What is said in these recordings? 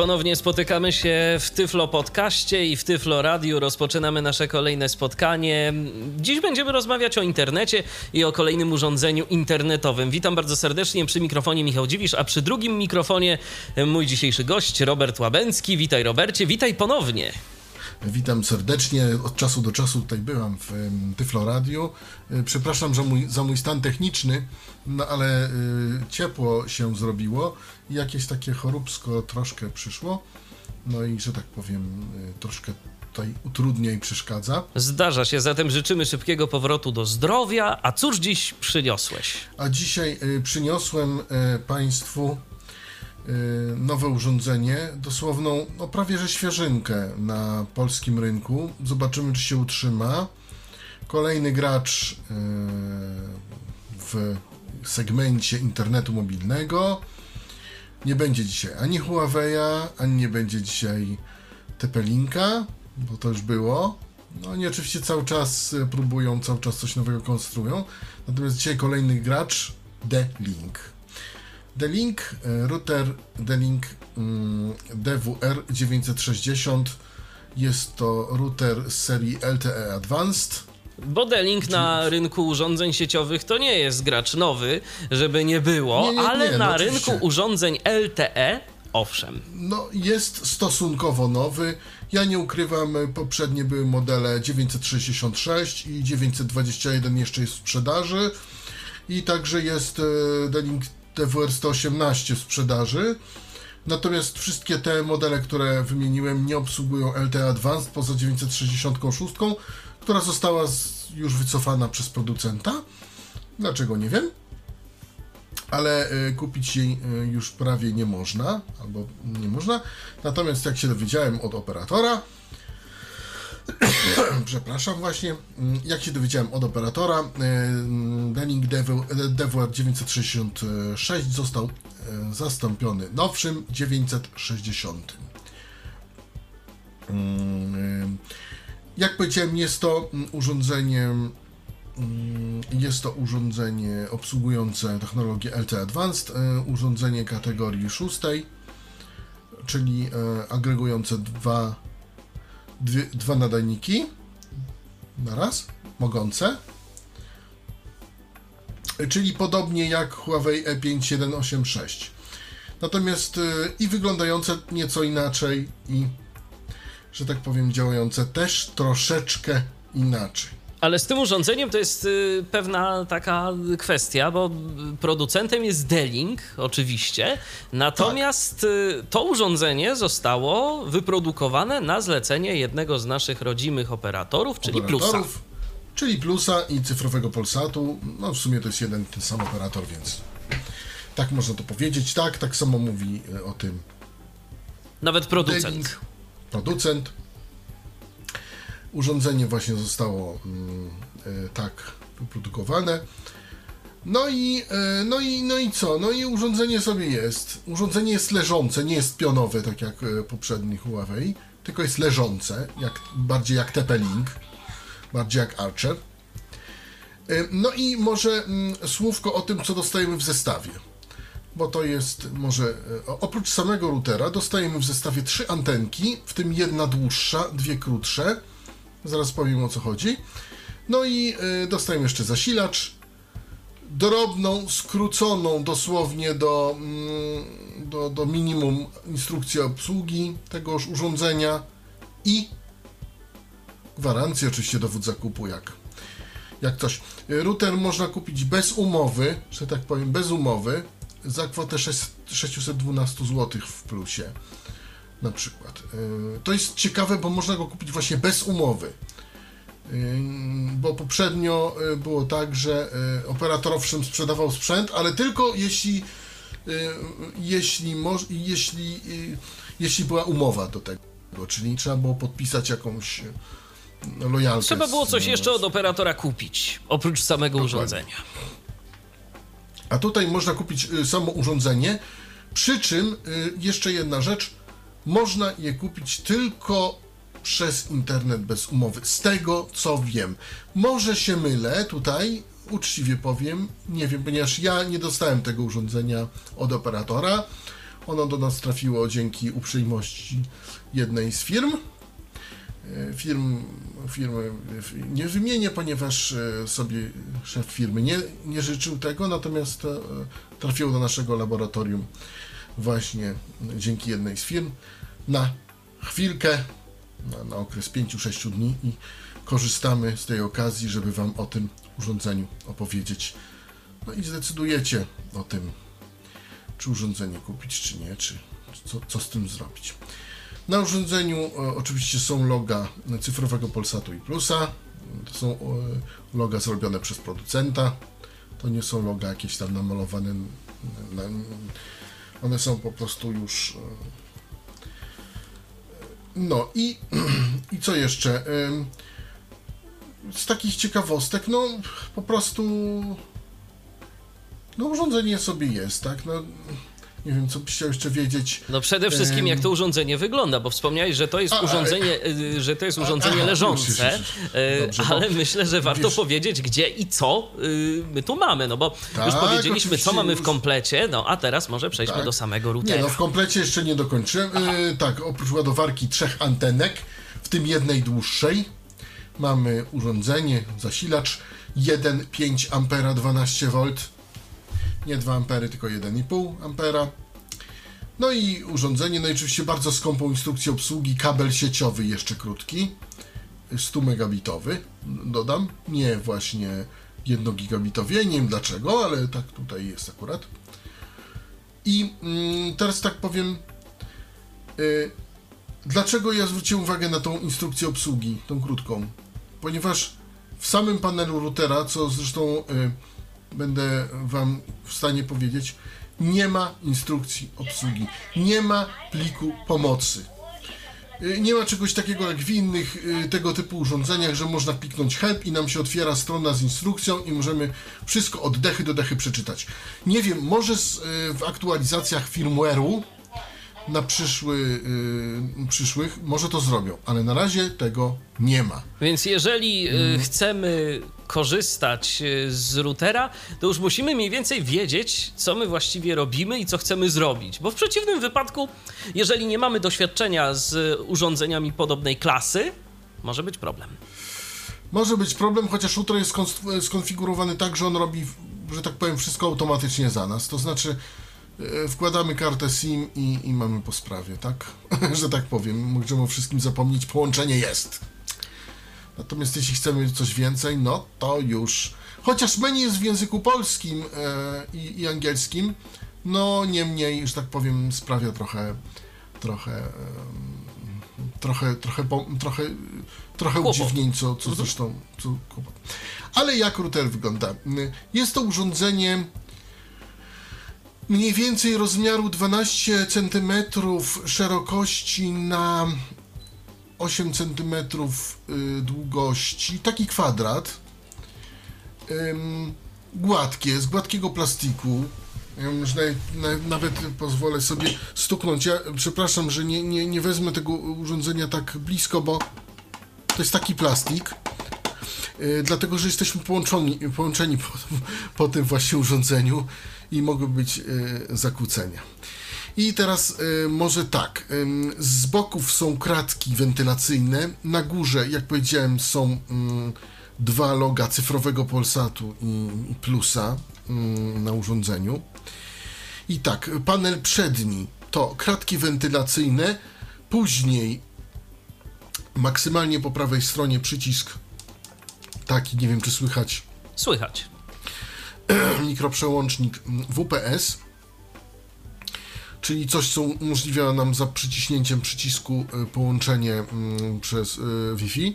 Ponownie spotykamy się w Tyflo Podcaście i w Tyflo Radiu. Rozpoczynamy nasze kolejne spotkanie. Dziś będziemy rozmawiać o internecie i o kolejnym urządzeniu internetowym. Witam bardzo serdecznie przy mikrofonie Michał Dziwisz, a przy drugim mikrofonie mój dzisiejszy gość Robert Łabęcki. Witaj Robercie, witaj ponownie. Witam serdecznie. Od czasu do czasu tutaj byłam w Tyflo Radio. E, przepraszam za mój, za mój stan techniczny, no ale y, ciepło się zrobiło i jakieś takie choróbsko troszkę przyszło. No i że tak powiem, y, troszkę tutaj utrudnia i przeszkadza. Zdarza się, zatem życzymy szybkiego powrotu do zdrowia. A cóż dziś przyniosłeś? A dzisiaj y, przyniosłem Państwu nowe urządzenie, dosłowną, no prawie że świeżynkę na polskim rynku. Zobaczymy, czy się utrzyma. Kolejny gracz w segmencie internetu mobilnego. Nie będzie dzisiaj ani Huawei'a, ani nie będzie dzisiaj TP-Linka, bo to już było. No oni oczywiście cały czas e, próbują, cały czas coś nowego konstruują. Natomiast dzisiaj kolejny gracz, D-Link. D-Link, e, router D-Link mm, DWR960 jest to router z serii LTE Advanced bo Delink na rynku urządzeń sieciowych to nie jest gracz nowy, żeby nie było, nie, nie, ale nie, no na rynku urządzeń LTE owszem. No jest stosunkowo nowy. Ja nie ukrywam, poprzednie były modele 966 i 921 jeszcze jest w sprzedaży i także jest e, Delink TWR 118 w sprzedaży. Natomiast wszystkie te modele, które wymieniłem, nie obsługują LTE Advanced poza 966 która została już wycofana przez producenta. Dlaczego nie wiem. Ale y, kupić jej y, już prawie nie można, albo nie można. Natomiast jak się dowiedziałem od operatora, przepraszam właśnie, mm, jak się dowiedziałem od operatora, y, Denning DWR 966 został zastąpiony nowszym 960. Jak powiedziałem, jest to mm, urządzenie mm, jest to urządzenie obsługujące technologię LTE Advanced, urządzenie kategorii szóstej, czyli agregujące dwa, dwie, dwa nadajniki na raz, mogące, czyli podobnie jak Huawei E5186. Natomiast e, i wyglądające nieco inaczej i że tak powiem, działające też troszeczkę inaczej. Ale z tym urządzeniem to jest y, pewna taka kwestia, bo producentem jest Delink, oczywiście. Natomiast tak. to urządzenie zostało wyprodukowane na zlecenie jednego z naszych rodzimych operatorów, czyli operatorów, Plusa. Czyli Plusa i cyfrowego Polsatu. No w sumie to jest jeden ten sam operator, więc tak można to powiedzieć. Tak, tak samo mówi y, o tym. Nawet producent. Delink producent. Urządzenie właśnie zostało mm, e, tak wyprodukowane. No i, e, no, i, no i co? No i urządzenie sobie jest. Urządzenie jest leżące, nie jest pionowe, tak jak e, poprzedni Huawei, tylko jest leżące, jak, bardziej jak TP-Link, bardziej jak Archer. No i może mm, słówko o tym, co dostajemy w zestawie bo to jest może oprócz samego routera dostajemy w zestawie trzy antenki, w tym jedna dłuższa, dwie krótsze. Zaraz powiem o co chodzi. No i e, dostajemy jeszcze zasilacz, drobną, skróconą dosłownie do, mm, do, do minimum instrukcję obsługi tegoż urządzenia i gwarancję, oczywiście dowód zakupu, jak, jak coś. Router można kupić bez umowy, że tak powiem, bez umowy za kwotę 612 zł w plusie. Na przykład. E, to jest ciekawe, bo można go kupić właśnie bez umowy. E, bo poprzednio e, było tak, że operator owszem sprzedawał sprzęt, ale tylko jeśli jeśli, jeśli, jeśli była umowa do tego, czyli trzeba było podpisać jakąś lojalność. Trzeba było coś jeszcze od operatora kupić, oprócz samego Dokładnie. urządzenia. A tutaj można kupić y, samo urządzenie. Przy czym y, jeszcze jedna rzecz, można je kupić tylko przez internet bez umowy. Z tego co wiem. Może się mylę tutaj, uczciwie powiem, nie wiem, ponieważ ja nie dostałem tego urządzenia od operatora. Ono do nas trafiło dzięki uprzejmości jednej z firm. E, firm, firmy nie wymienię, ponieważ e, sobie szef firmy nie, nie życzył tego, natomiast e, trafiło do naszego laboratorium właśnie dzięki jednej z firm na chwilkę, na, na okres 5-6 dni i korzystamy z tej okazji, żeby Wam o tym urządzeniu opowiedzieć. No i zdecydujecie o tym, czy urządzenie kupić, czy nie, czy co, co z tym zrobić. Na urządzeniu e, oczywiście są loga cyfrowego Polsatu i Plusa. To są e, loga zrobione przez producenta. To nie są loga jakieś tam namalowane. Na, one są po prostu już. E, no i, i co jeszcze? Z takich ciekawostek, no po prostu. No urządzenie sobie jest, tak? No, nie wiem, co byś chciał jeszcze wiedzieć. No przede wszystkim, jak to urządzenie wygląda, bo wspomniałeś, że to jest A, a, urządzenie, y, że to jest urządzenie leżące, już, już, już. Dobrze, ale bo myślę, że warto wiesz- powiedzieć, gdzie i co y, my tu mamy, no bo Tak, już powiedzieliśmy, co mamy w komplecie, no a teraz może przejdźmy Tak. do samego Nie, routera. no w komplecie jeszcze nie dokończyłem. Tak, oprócz ładowarki trzech antenek, w tym jednej dłuższej, mamy urządzenie, zasilacz 1,5 ampera 12 V. Nie 2 ampery, tylko 1,5 ampera. No i urządzenie, no i oczywiście bardzo skąpą instrukcję obsługi, kabel sieciowy jeszcze krótki, 100 megabitowy, dodam, nie właśnie 1 gigabitowy, nie wiem dlaczego, ale tak tutaj jest akurat. I mm, teraz tak powiem, y, dlaczego ja zwróciłem uwagę na tą instrukcję obsługi, tą krótką? Ponieważ w samym panelu routera, co zresztą y, będę Wam w stanie powiedzieć, nie ma instrukcji obsługi, nie ma pliku pomocy. Y, Nie ma czegoś takiego jak w innych y, tego typu urządzeniach, że można kliknąć help i nam się otwiera strona z instrukcją i możemy wszystko od dechy do dechy przeczytać. Nie wiem, może z, y, w aktualizacjach firmware'u na przyszły, przyszłych może to zrobią, ale na razie tego nie ma. Więc jeżeli Mhm. chcemy korzystać y, z routera, to już musimy mniej więcej wiedzieć, co my właściwie robimy i co chcemy zrobić. Bo w przeciwnym wypadku, jeżeli nie mamy doświadczenia z urządzeniami podobnej klasy, może być problem. Może być problem, chociaż router jest skonfigurowany tak, że on robi, że tak powiem, wszystko automatycznie za nas. To znaczy, e, wkładamy kartę SIM i, i mamy po sprawie, tak? że tak powiem. Możemy o wszystkim zapomnieć, połączenie jest. Natomiast jeśli chcemy coś więcej, no to już. Chociaż menu jest w języku polskim e, i, i angielskim, no niemniej, że tak powiem, sprawia trochę, trochę, trochę, trochę, trochę, trochę udziwnień, co, co zresztą, co kłopot. Ale jak router wygląda? Jest to urządzenie mniej więcej rozmiaru 12 cm szerokości na 8 cm y, długości, taki kwadrat. Gładkie, z gładkiego plastiku. Ja nawet pozwolę sobie stuknąć. Ja przepraszam, że nie, nie, nie wezmę tego urządzenia tak blisko, bo to jest taki plastik. Y, dlatego, że jesteśmy połączeni, połączeni po, po tym właśnie urządzeniu i mogą być y, zakłócenia. I teraz y, może tak, ym, z boków są kratki wentylacyjne, na górze, jak powiedziałem, są ym, dwa loga cyfrowego Polsatu i, Plusa na urządzeniu. I tak, panel przedni to kratki wentylacyjne, później maksymalnie po prawej stronie przycisk taki, nie wiem czy słychać, Słychać. mikroprzełącznik mm, WPS, czyli coś, co umożliwia nam za przyciśnięciem przycisku y, połączenie mm, przez y, Wi-Fi.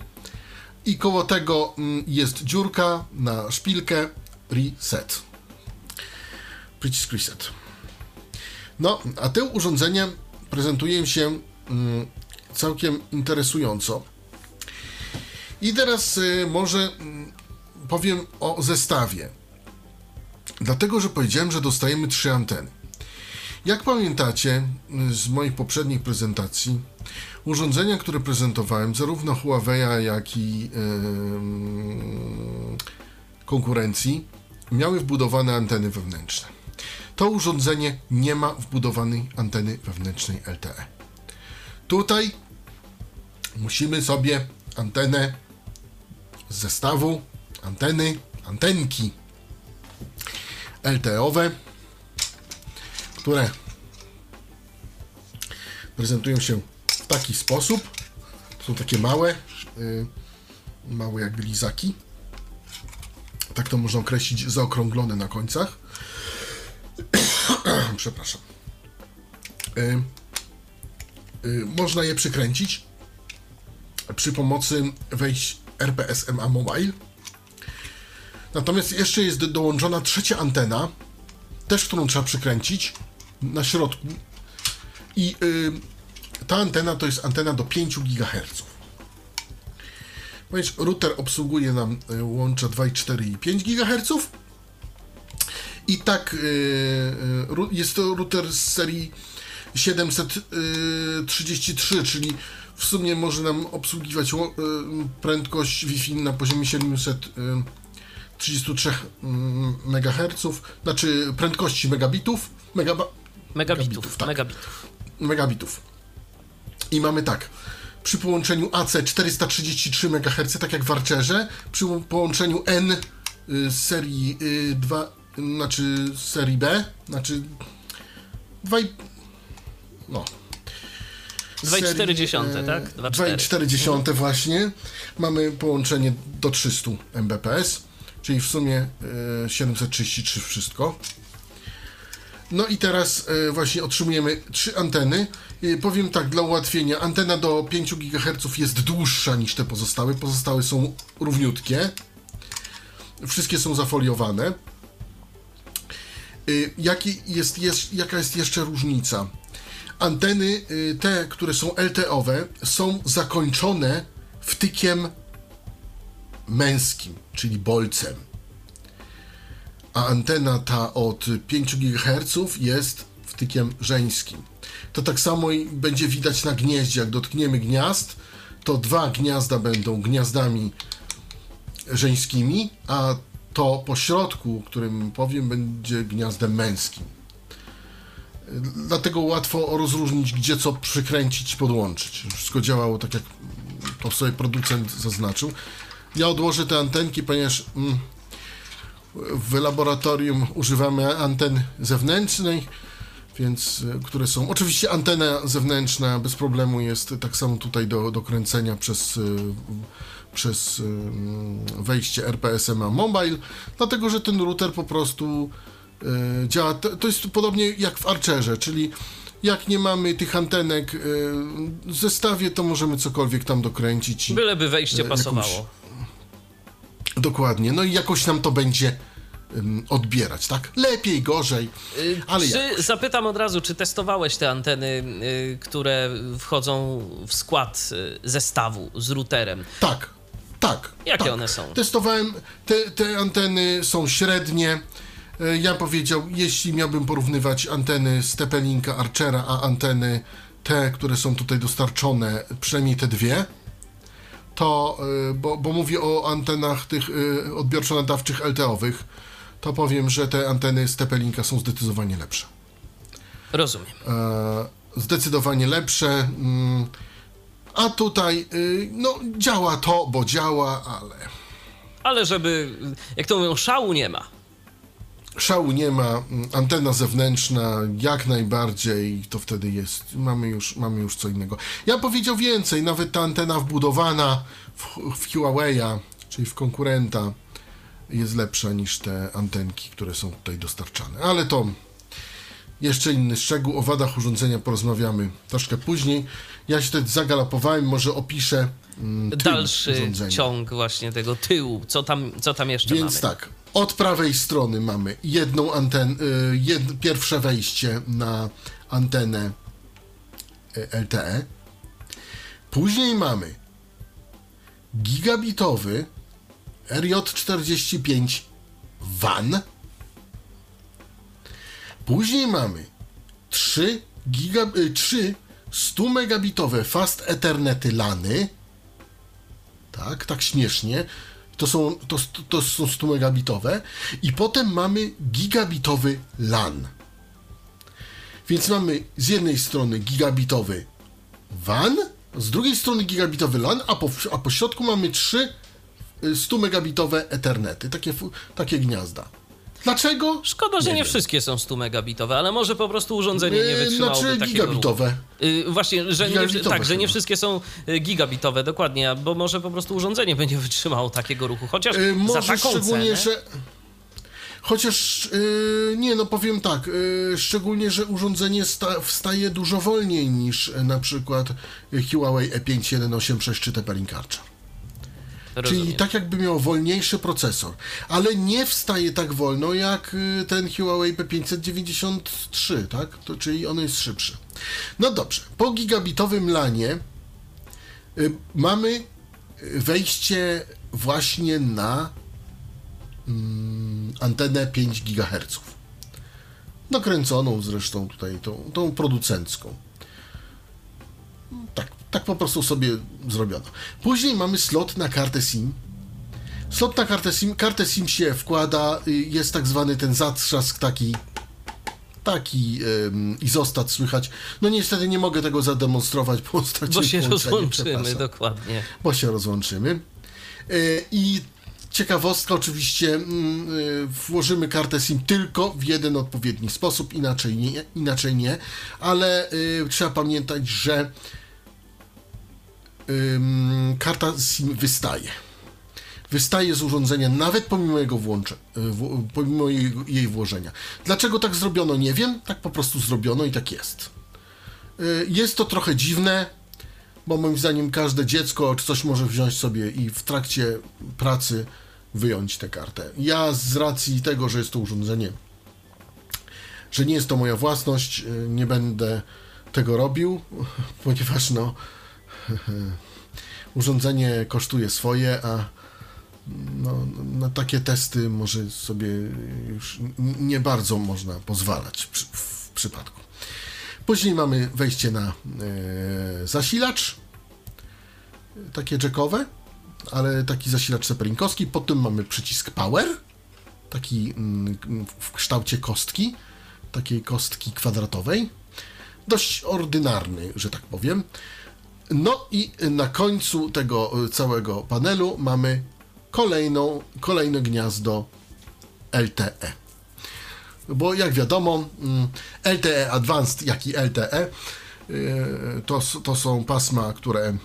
I koło tego mm, jest dziurka na szpilkę Reset. Przycisk Reset. No, a te urządzenia prezentują się mm, całkiem interesująco. I teraz y, może powiem o zestawie. Dlatego, że powiedziałem, że dostajemy trzy anteny. Jak pamiętacie z moich poprzednich prezentacji, urządzenia, które prezentowałem, zarówno Huawei'a, jak i yy, konkurencji, miały wbudowane anteny wewnętrzne. To urządzenie nie ma wbudowanej anteny wewnętrznej LTE. Tutaj musimy sobie antenę z zestawu, anteny, antenki LTE-owe, które prezentują się w taki sposób. Są takie małe, yy, małe jakby lizaki. Tak to można określić, zaokrąglone na końcach. Przepraszam. Yy, yy, można je przykręcić przy pomocy wejść RPS-MA Mobile. Natomiast jeszcze jest dołączona trzecia antena, też którą trzeba przykręcić na środku. I yy, ta antena to jest antena do 5 GHz. Ponieważ router obsługuje nam y, łącza 2,4 i 5 GHz. I tak yy, jest to router z serii 733, czyli w sumie może nam obsługiwać y, prędkość Wi-Fi na poziomie 733 MHz, znaczy prędkości megabitów. Megaba megabitów, megabitów, tak. megabitów. megabitów. I mamy tak, przy połączeniu AC 433 MHz, tak jak w Archerze, przy połączeniu N y, z serii 2, y, znaczy z serii B, znaczy 2, no 2,4, tak? 2,4 właśnie. Mamy połączenie do 300 Mbps, czyli w sumie 733 wszystko. No i teraz właśnie otrzymujemy trzy anteny. Powiem tak, dla ułatwienia, antena do 5 GHz jest dłuższa niż te pozostałe. Pozostałe są równiutkie. Wszystkie są zafoliowane. Jaki jest, jest, jaka jest jeszcze różnica? Anteny, te, które są LTE-owe, są zakończone wtykiem męskim, czyli bolcem. A antena ta od 5 GHz jest wtykiem żeńskim. To tak samo będzie widać na gnieździe. Jak dotkniemy gniazd, to dwa gniazda będą gniazdami żeńskimi, a to po środku, którym powiem, będzie gniazdem męskim. Dlatego łatwo rozróżnić, gdzie co przykręcić podłączyć. Wszystko działało tak, jak to sobie producent zaznaczył. Ja odłożę te antenki, ponieważ mm, w laboratorium używamy anten zewnętrznej, więc y, które są. Oczywiście antena zewnętrzna bez problemu jest tak samo tutaj do, do kręcenia przez, y, przez y, wejście RPS-MA Mobile, dlatego że ten router po prostu działa. To jest podobnie jak w Archerze, czyli jak nie mamy tych antenek w zestawie, to możemy cokolwiek tam dokręcić. Byleby wejście pasowało. Jakąś... Dokładnie. No i jakoś nam to będzie odbierać, tak? Lepiej, gorzej, ale czy, jakoś. Zapytam od razu, czy testowałeś te anteny, y, które wchodzą w skład y, zestawu z routerem? Tak, tak. Jakie tak. one są? Testowałem, te, te anteny są średnie. Y, ja powiedział, jeśli miałbym porównywać anteny z Archera, a anteny te, które są tutaj dostarczone, przynajmniej te dwie, to, bo, bo mówię o antenach tych odbiorczo-nadawczych LTE-owych, to powiem, że te anteny z TP-Linka są zdecydowanie lepsze. Rozumiem. E, zdecydowanie lepsze. Mm, a tutaj, y, no, działa to, bo działa, ale. Ale żeby, jak to mówią, szału nie ma. Szału nie ma, mm, antena zewnętrzna jak najbardziej, to wtedy jest, mamy już, mamy już co innego. Ja powiedział więcej, nawet ta antena wbudowana w, w Huawei'a, czyli w konkurenta, jest lepsza niż te antenki, które są tutaj dostarczane. Ale to jeszcze inny szczegół. O wadach urządzenia porozmawiamy troszkę później. Ja się tutaj zagalopowałem, może opiszę mm, dalszy urządzenia. ciąg właśnie tego tyłu. Co tam, co tam jeszcze Więc mamy? tak, od prawej strony mamy jedną antenę, jed, pierwsze wejście na antenę LTE. Później mamy gigabitowy RJ45 WAN. Później mamy trzy, giga, y, trzy 100 megabitowe Fast Ethernety LANy. Tak, tak śmiesznie. To są, to, to są 100 megabitowe. I potem mamy gigabitowy LAN. Więc mamy z jednej strony gigabitowy WAN, z drugiej strony gigabitowy LAN, a po, a po środku mamy trzy 100 megabitowe Ethernety, takie, takie gniazda. Dlaczego? Szkoda, że nie, wiem. wszystkie są 100 megabitowe, ale może po prostu urządzenie nie Yy, wytrzymałoby Znaczy takiego gigabitowe. Y, właśnie, że nie, Gigabitowe tak, że nie wszystkie są y, gigabitowe, dokładnie, bo może po prostu urządzenie będzie wytrzymało takiego ruchu, chociaż Yy, za może taką szczególnie, cenę... że. Chociaż yy, nie, no powiem tak, yy, szczególnie, że urządzenie sta, wstaje dużo wolniej niż na przykład Huawei E E5186 czy Teppelin Archer. Rozumiem. Czyli tak jakby miał wolniejszy procesor, ale nie wstaje tak wolno jak y, ten Huawei P593, tak? To, czyli on jest szybszy. No dobrze, po gigabitowym lanie y, mamy wejście właśnie na mm, antenę 5 GHz. Nakręconą zresztą tutaj, tą, tą producencką. Tak po prostu sobie zrobiono. Później mamy slot na kartę SIM. Slot na kartę SIM, kartę SIM się wkłada, y, jest tak zwany ten zatrzask taki taki ym, izostat słychać. No niestety nie mogę tego zademonstrować, bo Bo straciłem się połączenie, rozłączymy, dokładnie. bo się rozłączymy. Y, I ciekawostka oczywiście, mm, y, włożymy kartę SIM tylko w jeden odpowiedni sposób, inaczej nie, inaczej nie ale y, trzeba pamiętać, że karta SIM wystaje. Wystaje z urządzenia nawet pomimo jego włącze, y, pomimo jej, jej włożenia. Dlaczego tak zrobiono, nie wiem. Tak po prostu zrobiono i tak jest. Y, Jest to trochę dziwne, bo moim zdaniem każde dziecko czy coś może wziąć sobie i w trakcie pracy wyjąć tę kartę. Ja z racji tego, że jest to urządzenie, że nie jest to moja własność, y, nie będę tego robił, ponieważ no urządzenie kosztuje swoje, a no, na takie testy może sobie już nie bardzo można pozwalać w przypadku. Później mamy wejście na e, zasilacz, takie jackowe, ale taki zasilacz cepelinkowski. Potem mamy przycisk power, taki mm, w kształcie kostki, takiej kostki kwadratowej. Dość ordynarny, że tak powiem. No i na końcu tego y, całego panelu mamy kolejną, kolejne gniazdo LTE. Bo jak wiadomo, mm, LTE Advanced, jak i LTE y, to, to są pasma, które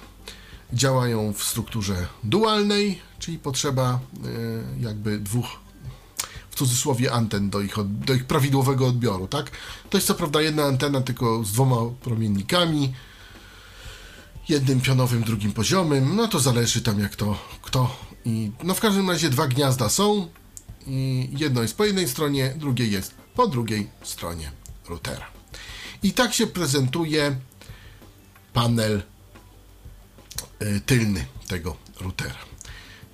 działają w strukturze dualnej, czyli potrzeba y, jakby dwóch w cudzysłowie anten do ich, do ich prawidłowego odbioru, tak? To jest co prawda jedna antena, tylko z dwoma promiennikami, jednym pionowym, drugim poziomym, no to zależy tam jak to kto i no w każdym razie dwa gniazda są i jedno jest po jednej stronie, drugie jest po drugiej stronie routera. I tak się prezentuje panel y, tylny tego routera.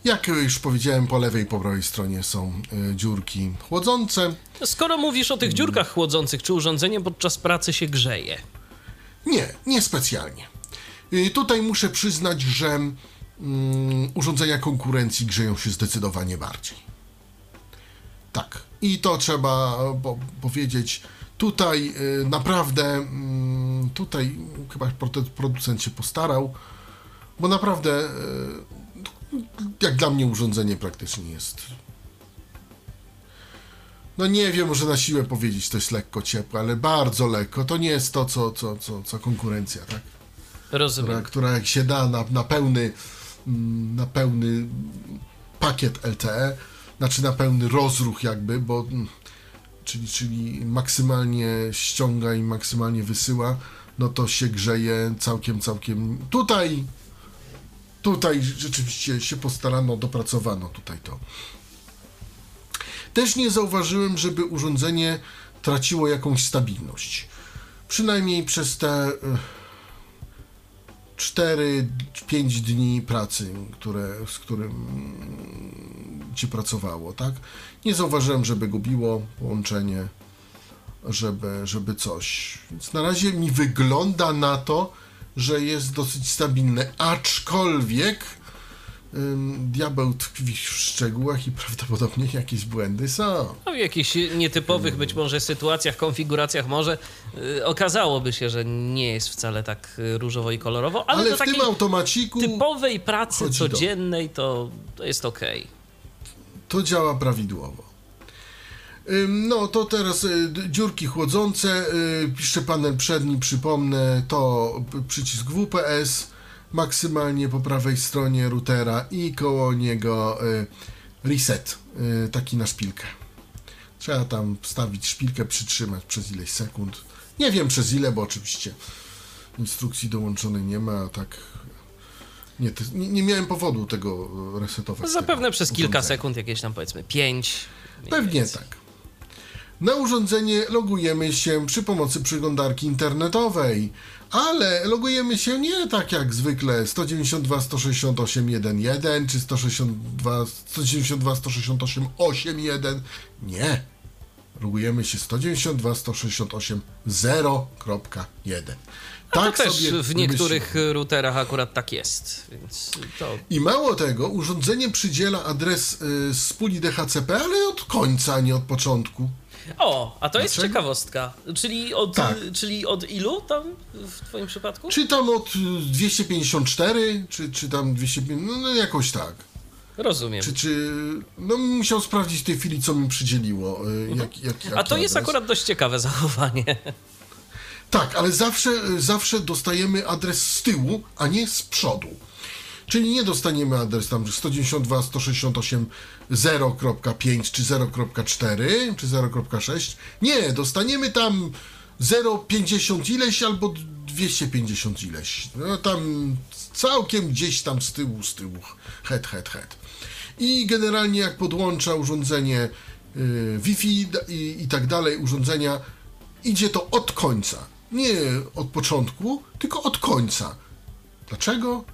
Jak już powiedziałem, po lewej i po prawej stronie są y, dziurki chłodzące. Skoro mówisz o tych dziurkach chłodzących, czy urządzenie podczas pracy się grzeje? Nie, nie specjalnie. Y, Tutaj muszę przyznać, że mm, urządzenia konkurencji grzeją się zdecydowanie bardziej. Tak. I to trzeba po, powiedzieć. Tutaj y, naprawdę, mm, tutaj chyba producent się postarał, bo naprawdę, y, jak dla mnie urządzenie praktycznie jest. No nie wiem, może na siłę powiedzieć, to jest lekko ciepłe, ale bardzo lekko. To nie jest to, co, co, co, co konkurencja, tak? Która, która jak się da na, na pełny mm, na pełny pakiet LTE, znaczy na pełny rozruch jakby, bo mm, czyli, czyli maksymalnie ściąga i maksymalnie wysyła, no to się grzeje całkiem, całkiem tutaj tutaj rzeczywiście się postarano, dopracowano tutaj to. Też nie zauważyłem, żeby urządzenie traciło jakąś stabilność. Przynajmniej przez te y, 4-5 dni pracy, które, z którym ci pracowało, tak? Nie zauważyłem, żeby gubiło połączenie. żeby, żeby coś. Więc na razie mi wygląda na to, że jest dosyć stabilne, aczkolwiek diabeł tkwi w szczegółach i prawdopodobnie jakieś błędy są. No, w jakichś nietypowych być może sytuacjach, konfiguracjach może y, okazałoby się, że nie jest wcale tak y, różowo i kolorowo, ale, Ale, do w tym automaciku typowej pracy codziennej to, to jest okej. to działa prawidłowo. No to teraz y, dziurki chłodzące, piszcze panel przedni, przypomnę, to przycisk WPS, maksymalnie po prawej stronie routera i koło niego y, reset, y, taki na szpilkę. Trzeba tam wstawić szpilkę, przytrzymać przez ileś sekund. Nie wiem przez ile, bo oczywiście instrukcji dołączonej nie ma, a tak... Nie, nie, miałem powodu tego y, resetować. No Zapewne tego przez kilka urządzenia. sekund, jakieś tam powiedzmy pięć. Pewnie więcej. tak. Na urządzenie logujemy się przy pomocy przeglądarki internetowej, ale logujemy się nie tak jak zwykle 192 168 1.1 czy 162 192 168 8.1. Nie. Logujemy się 192 168 0.1. A Tak to też sobie w niektórych wymyśliłem. routerach akurat tak jest, więc to I mało tego, urządzenie przydziela adres y, z puli DHCP, ale od końca, a nie od początku. O, a to jest Dlaczego? ciekawostka. Czyli od, Tak. czyli od ilu tam w twoim przypadku? Czy tam od y, 254, czy, czy tam 250, no, no jakoś tak. Rozumiem. Czy, czy, no musiał sprawdzić w tej chwili, co mi przydzieliło. y, Jak, jak, A jaki to jest adres. akurat dość ciekawe zachowanie. Tak, ale zawsze, y, zawsze dostajemy adres z tyłu, a nie z przodu. Czyli nie dostaniemy adres tam 192, 168, 0.5 czy 0.4 czy 0.6. Nie, dostaniemy tam 0,50 ileś albo 250 ileś. No tam całkiem gdzieś tam z tyłu, z tyłu. Het, het, het. I generalnie jak podłącza urządzenie y, Wi-Fi i, i tak dalej, urządzenia, idzie to od końca. Nie od początku, tylko od końca. Dlaczego?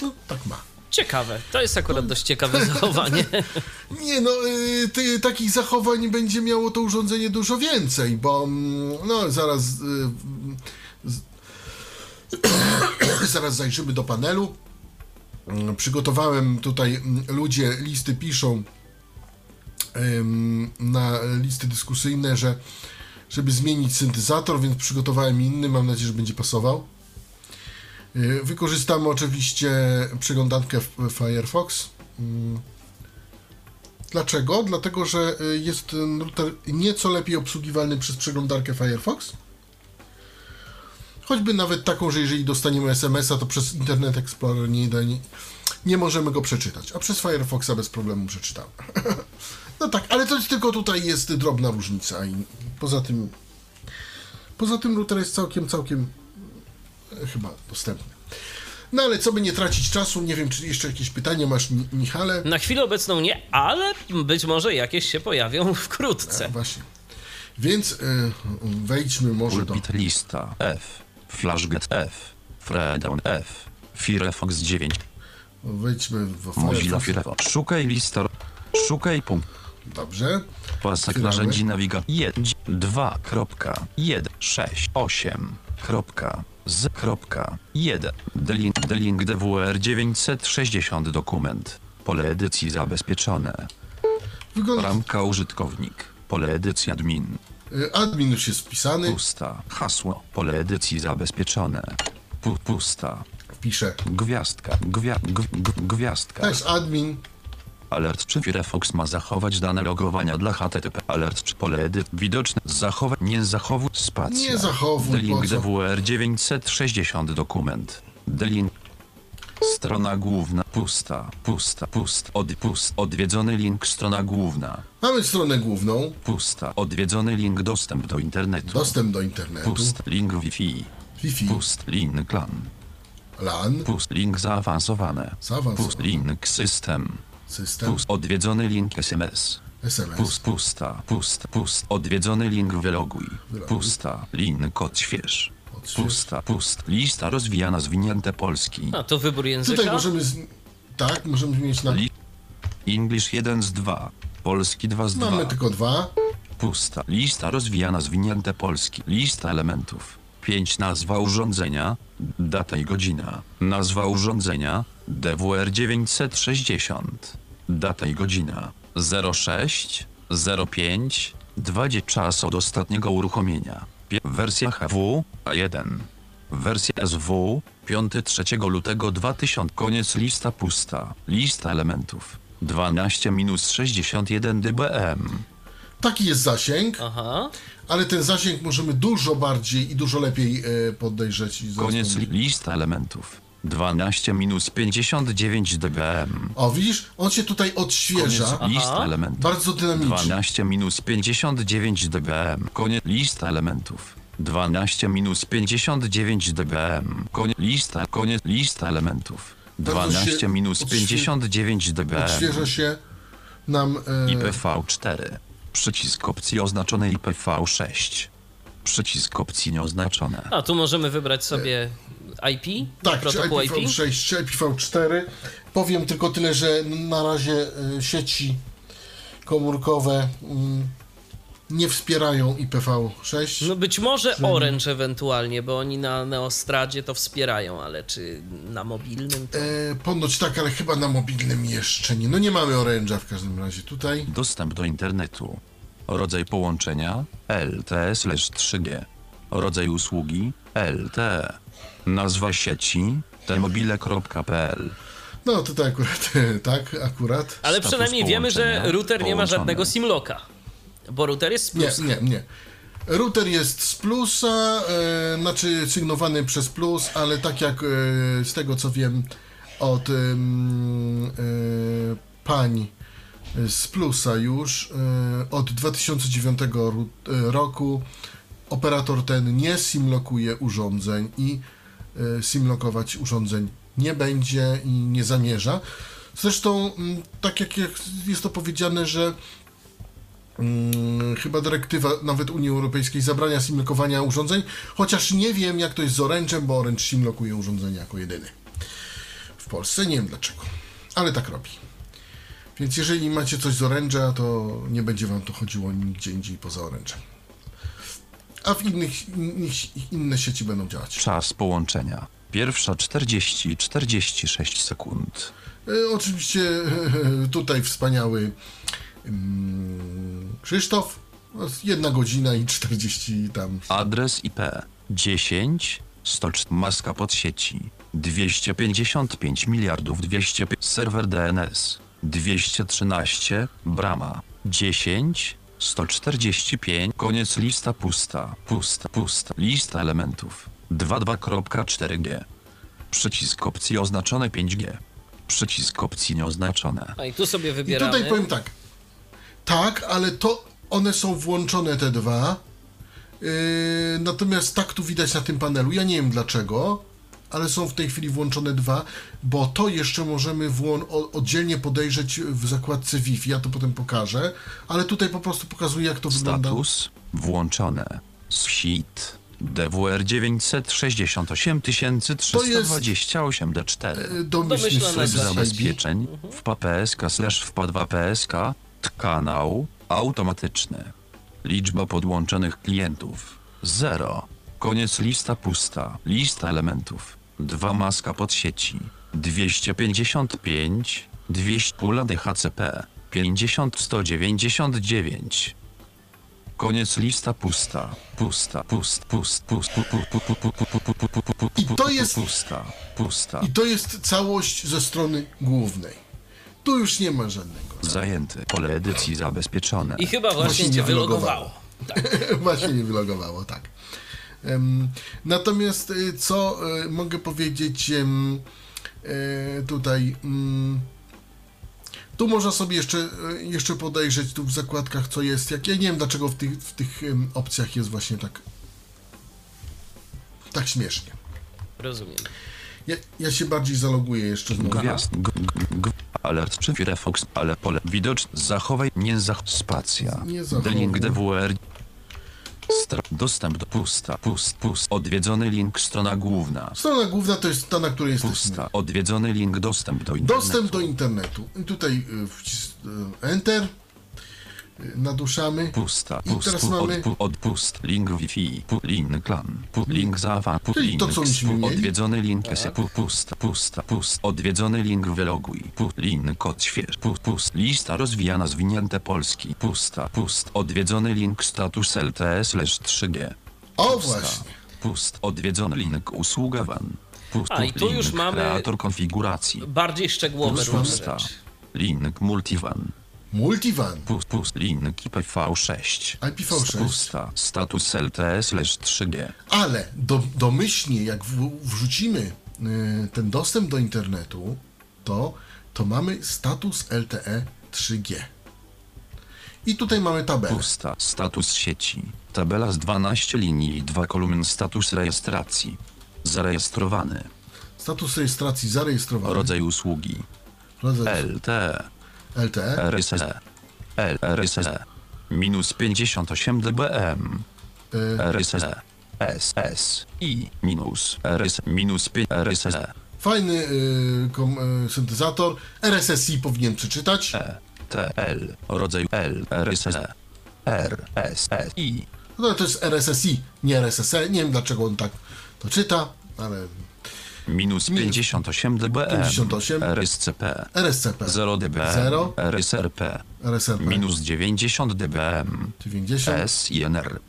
Wiem. No, tak ma. Ciekawe. To jest akurat dość ciekawe zachowanie. Nie no, y, ty, takich zachowań będzie miało to urządzenie dużo więcej, bo mm, no zaraz y, z, zaraz zajrzymy do panelu. Mm, Przygotowałem tutaj, mm, ludzie listy piszą ym, na listy dyskusyjne, że żeby zmienić syntezator, więc przygotowałem inny, mam nadzieję, że będzie pasował. Y, Wykorzystamy oczywiście przeglądarkę w- Firefox. Mm, Dlaczego? Dlatego, że y, jest ten router nieco lepiej obsługiwalny przez przeglądarkę Firefox. Choćby nawet taką, że jeżeli dostaniemy SMS-a, to przez Internet Explorer nie, da, nie, nie możemy go przeczytać, a przez Firefoxa bez problemu przeczytamy. no tak, ale to tylko tutaj jest drobna różnica i poza tym poza tym router jest całkiem, całkiem chyba dostępny. No ale co by nie tracić czasu, nie wiem, czy jeszcze jakieś pytania masz, Mi- Michale? Na chwilę obecną nie, ale być może jakieś się pojawią wkrótce. Właśnie. Więc y, wejdźmy może do... Lista F, flashget F, Freedown F, Firefox 9, Wejdźmy w Mozilla Firefox. Firefox. Szukaj lista, szukaj punkt, Dobrze. pasek narzędzi nawigacji 1, 2, kropka, 1, 6, 8, kropka, z, kropka, 1, delink, delink DWR 960 dokument, pole edycji zabezpieczone, Wygląda... ramka użytkownik, pole edycji admin, y, Admin już jest wpisany. pusta, hasło, pole edycji zabezpieczone, pu, pusta, Piszę. Gwiazdka, gwia, gw, gw, gwiazdka. Też admin. Alert czy Firefox ma zachować dane logowania dla HTTP. Alert czy pole edyt widoczne. Zachować nie zachowuj spacja. Nie zachowuj, Delink? DWR 960 dokument. Delink. Strona główna pusta, pusta, pust, od, pust, odwiedzony link strona główna, Mamy stronę główną. pusta, odwiedzony link dostęp do internetu, Dostęp do internetu. pust, link Wi-Fi, Wi-Fi. pust, link LAN, LAN. pust, link zaawansowane, Zaawansowany. pust, link system, System. pust, odwiedzony link SMS, SMS. Pust, pusta, pust, pust, odwiedzony link wyloguj. Wyloguj. Pusta, link odśwież. Odśwież. Pusta, pust, lista rozwijana zwinięte polski. No to wybór języka. Tutaj możemy... Z... Tak, możemy zmienić na... Li- English 1 z 2, polski 2 z 2. Mamy tylko dwa. pusta. Lista rozwijana zwinięte polski. Lista elementów. 5 nazwa urządzenia, data i godzina. Nazwa urządzenia DWR 960. Data i godzina 06 05 20 czas od ostatniego uruchomienia. Wersja HW A1. Wersja SW 5-3 lutego 2000. Koniec lista pusta. Lista elementów 12 minus 61 dBm. Taki jest zasięg, Aha. ale ten zasięg możemy dużo bardziej i dużo lepiej e, podejrzeć. I Koniec li- lista elementów 12 minus 59 dBm. O, widzisz? On się tutaj odświeża. Koniec lista elementów. Bardzo dynamicznie. 12 minus 59 dBm. Koniec lista elementów. 12 minus 59 dBm. Koniec lista, koniec lista elementów. Bardzo 12 się minus odświe- 59 dBm. Odświeża się nam... E, IPv4. Przycisk opcji oznaczone IPv6. Przycisk opcji nieoznaczone. A tu możemy wybrać sobie IP, Tak, protokół IP. IPv6, czy IPv4. Powiem tylko tyle, że na razie e, sieci komórkowe mm, nie wspierają IPv6. No być może Orange ewentualnie, bo oni na Neostradzie to wspierają, ale czy na mobilnym to... E, ponoć tak, ale chyba na mobilnym jeszcze nie. No nie mamy Orange'a w każdym razie tutaj. Dostęp do internetu. Rodzaj połączenia LTE/3G. Rodzaj usługi LTE. Nazwa sieci tmobile.pl. No tutaj akurat, tak, akurat. Ale status przynajmniej wiemy, że router nie ma żadnego simlocka. Bo router jest z Nie, plus. nie, nie. Router jest z plusa, e, znaczy sygnowany przez plus, ale tak jak e, z tego co wiem od e, pań z plusa już, e, od 2009 ru- e, roku operator ten nie simlokuje urządzeń i e, simlokować urządzeń nie będzie i nie zamierza. Zresztą, mm, tak jak jak jest to powiedziane, że Mm, chyba dyrektywa nawet Unii Europejskiej zabrania simlokowania urządzeń, chociaż nie wiem jak to jest z Orange'em, bo Orange simlokuje urządzenia jako jedyny. W Polsce nie wiem dlaczego, ale tak robi. Więc jeżeli macie coś z Orange'a, to nie będzie wam to chodziło nigdzie indziej poza Orange'em. A w innych, innych inne sieci będą działać. Czas połączenia. Pierwsza 40 46 sekund. E, oczywiście tutaj wspaniały mm, Krzysztof. No, Jedna godzina i 40 tam. Adres IP 10 104 maska pod sieci 255 miliardów 200 serwer DNS 213 brama 10 145 koniec lista pusta pusta pusta lista elementów 22.4G przycisk opcji oznaczone 5G przycisk opcji nieoznaczone A i tu sobie I wybieramy. tutaj powiem tak. Tak, ale to one są włączone te dwa. Yy, natomiast tak tu widać na tym panelu. Ja nie wiem dlaczego, ale są w tej chwili włączone dwa, bo to jeszcze możemy włą- oddzielnie podejrzeć w zakładce Wi-Fi. Ja to potem pokażę, ale tutaj po prostu pokazuję, jak to wygląda. Status włączone. SIT DWR 968 328 D4. Yy, Domyślny. Zabezpieczeń w PSK slash w 2 PSK kanał automatyczny. Liczba podłączonych klientów 0. Koniec lista pusta. Lista elementów 2 maska pod sieci, 255, 200 pula DHCP, 50 199. Koniec lista pusta, pusta, pust, pust, pust, pust, to jest pusta, pusta. I to jest całość ze strony głównej. Tu już nie ma żadnego. Zajęty, pole edycji zabezpieczone. I chyba właśnie, właśnie nie wylogowało. Tak. właśnie nie wylogowało, tak. Natomiast y, co y, mogę powiedzieć y, tutaj? mm, tu można sobie jeszcze, jeszcze podejrzeć tu w zakładkach, co jest. Jak ja nie wiem, dlaczego w tych, w tych opcjach jest właśnie tak tak śmiesznie. Rozumiem. Ja, ja się bardziej zaloguję jeszcze znowu. Gwiazd. G, g, alert czy Firefox, ale pole widoczne. Zachowaj. Nie zach. Spacja. Nie zachowuj. Link DWR. Stra- dostęp do pusta. Pust. Pust. Odwiedzony link. Strona główna. Strona główna to jest ta, na której jesteśmy. Pusta. Odwiedzony link. Dostęp do internetu. Dostęp do internetu. I tutaj y, wcis- y, Enter. Naduszamy. Pusta, I pust, teraz pu, mamy- odpu, odpust, link Wi-Fi, pu, link klan, pu, link zawa, pu, Czyli link, to, co myśmy pu, odwiedzony link, s, pu, pusta, pusta, pust, odwiedzony link wyloguj, pu, link kod śwież, pu, pust, lista rozwijana zwinięte Polski, pusta, pust, odwiedzony link status LTE slash 3G. O Pusta, właśnie. Pust, odwiedzony link usługa WAN. Pust, A, i tu link już mamy- kreator konfiguracji. Bardziej szczegółowe różne Pusta, link multivan. Multivan. Pust, pust, link IPv6. IPv6. Pusta, status LTE slash 3G. Ale do, domyślnie, jak w, wrzucimy y, ten dostęp do internetu, to, to mamy status LTE 3G. I tutaj mamy tabelę. Pusta, status sieci. Tabela z 12 linii i 2 kolumn status rejestracji. Zarejestrowany. Status rejestracji zarejestrowany. Rodzaj usługi. Rodzaj LTE. LTE. RSE. LRSE. Minus 58 dBm. Y, RSE. SS. I. Minus. RS. Minus 5 RSE. fajny y, kom, y, syntezator. RSSI powinien przeczytać. E. TL. Rodzaj L. RSE. R. S. S. I. No to jest RSSI, nie RSSE. Nie wiem dlaczego on tak to czyta, ale Minus 58 dBm. 58. RSCP. RSCP 0 dBm. 0, RSRP. RSRP Minus 90 dBm. 90, SINR.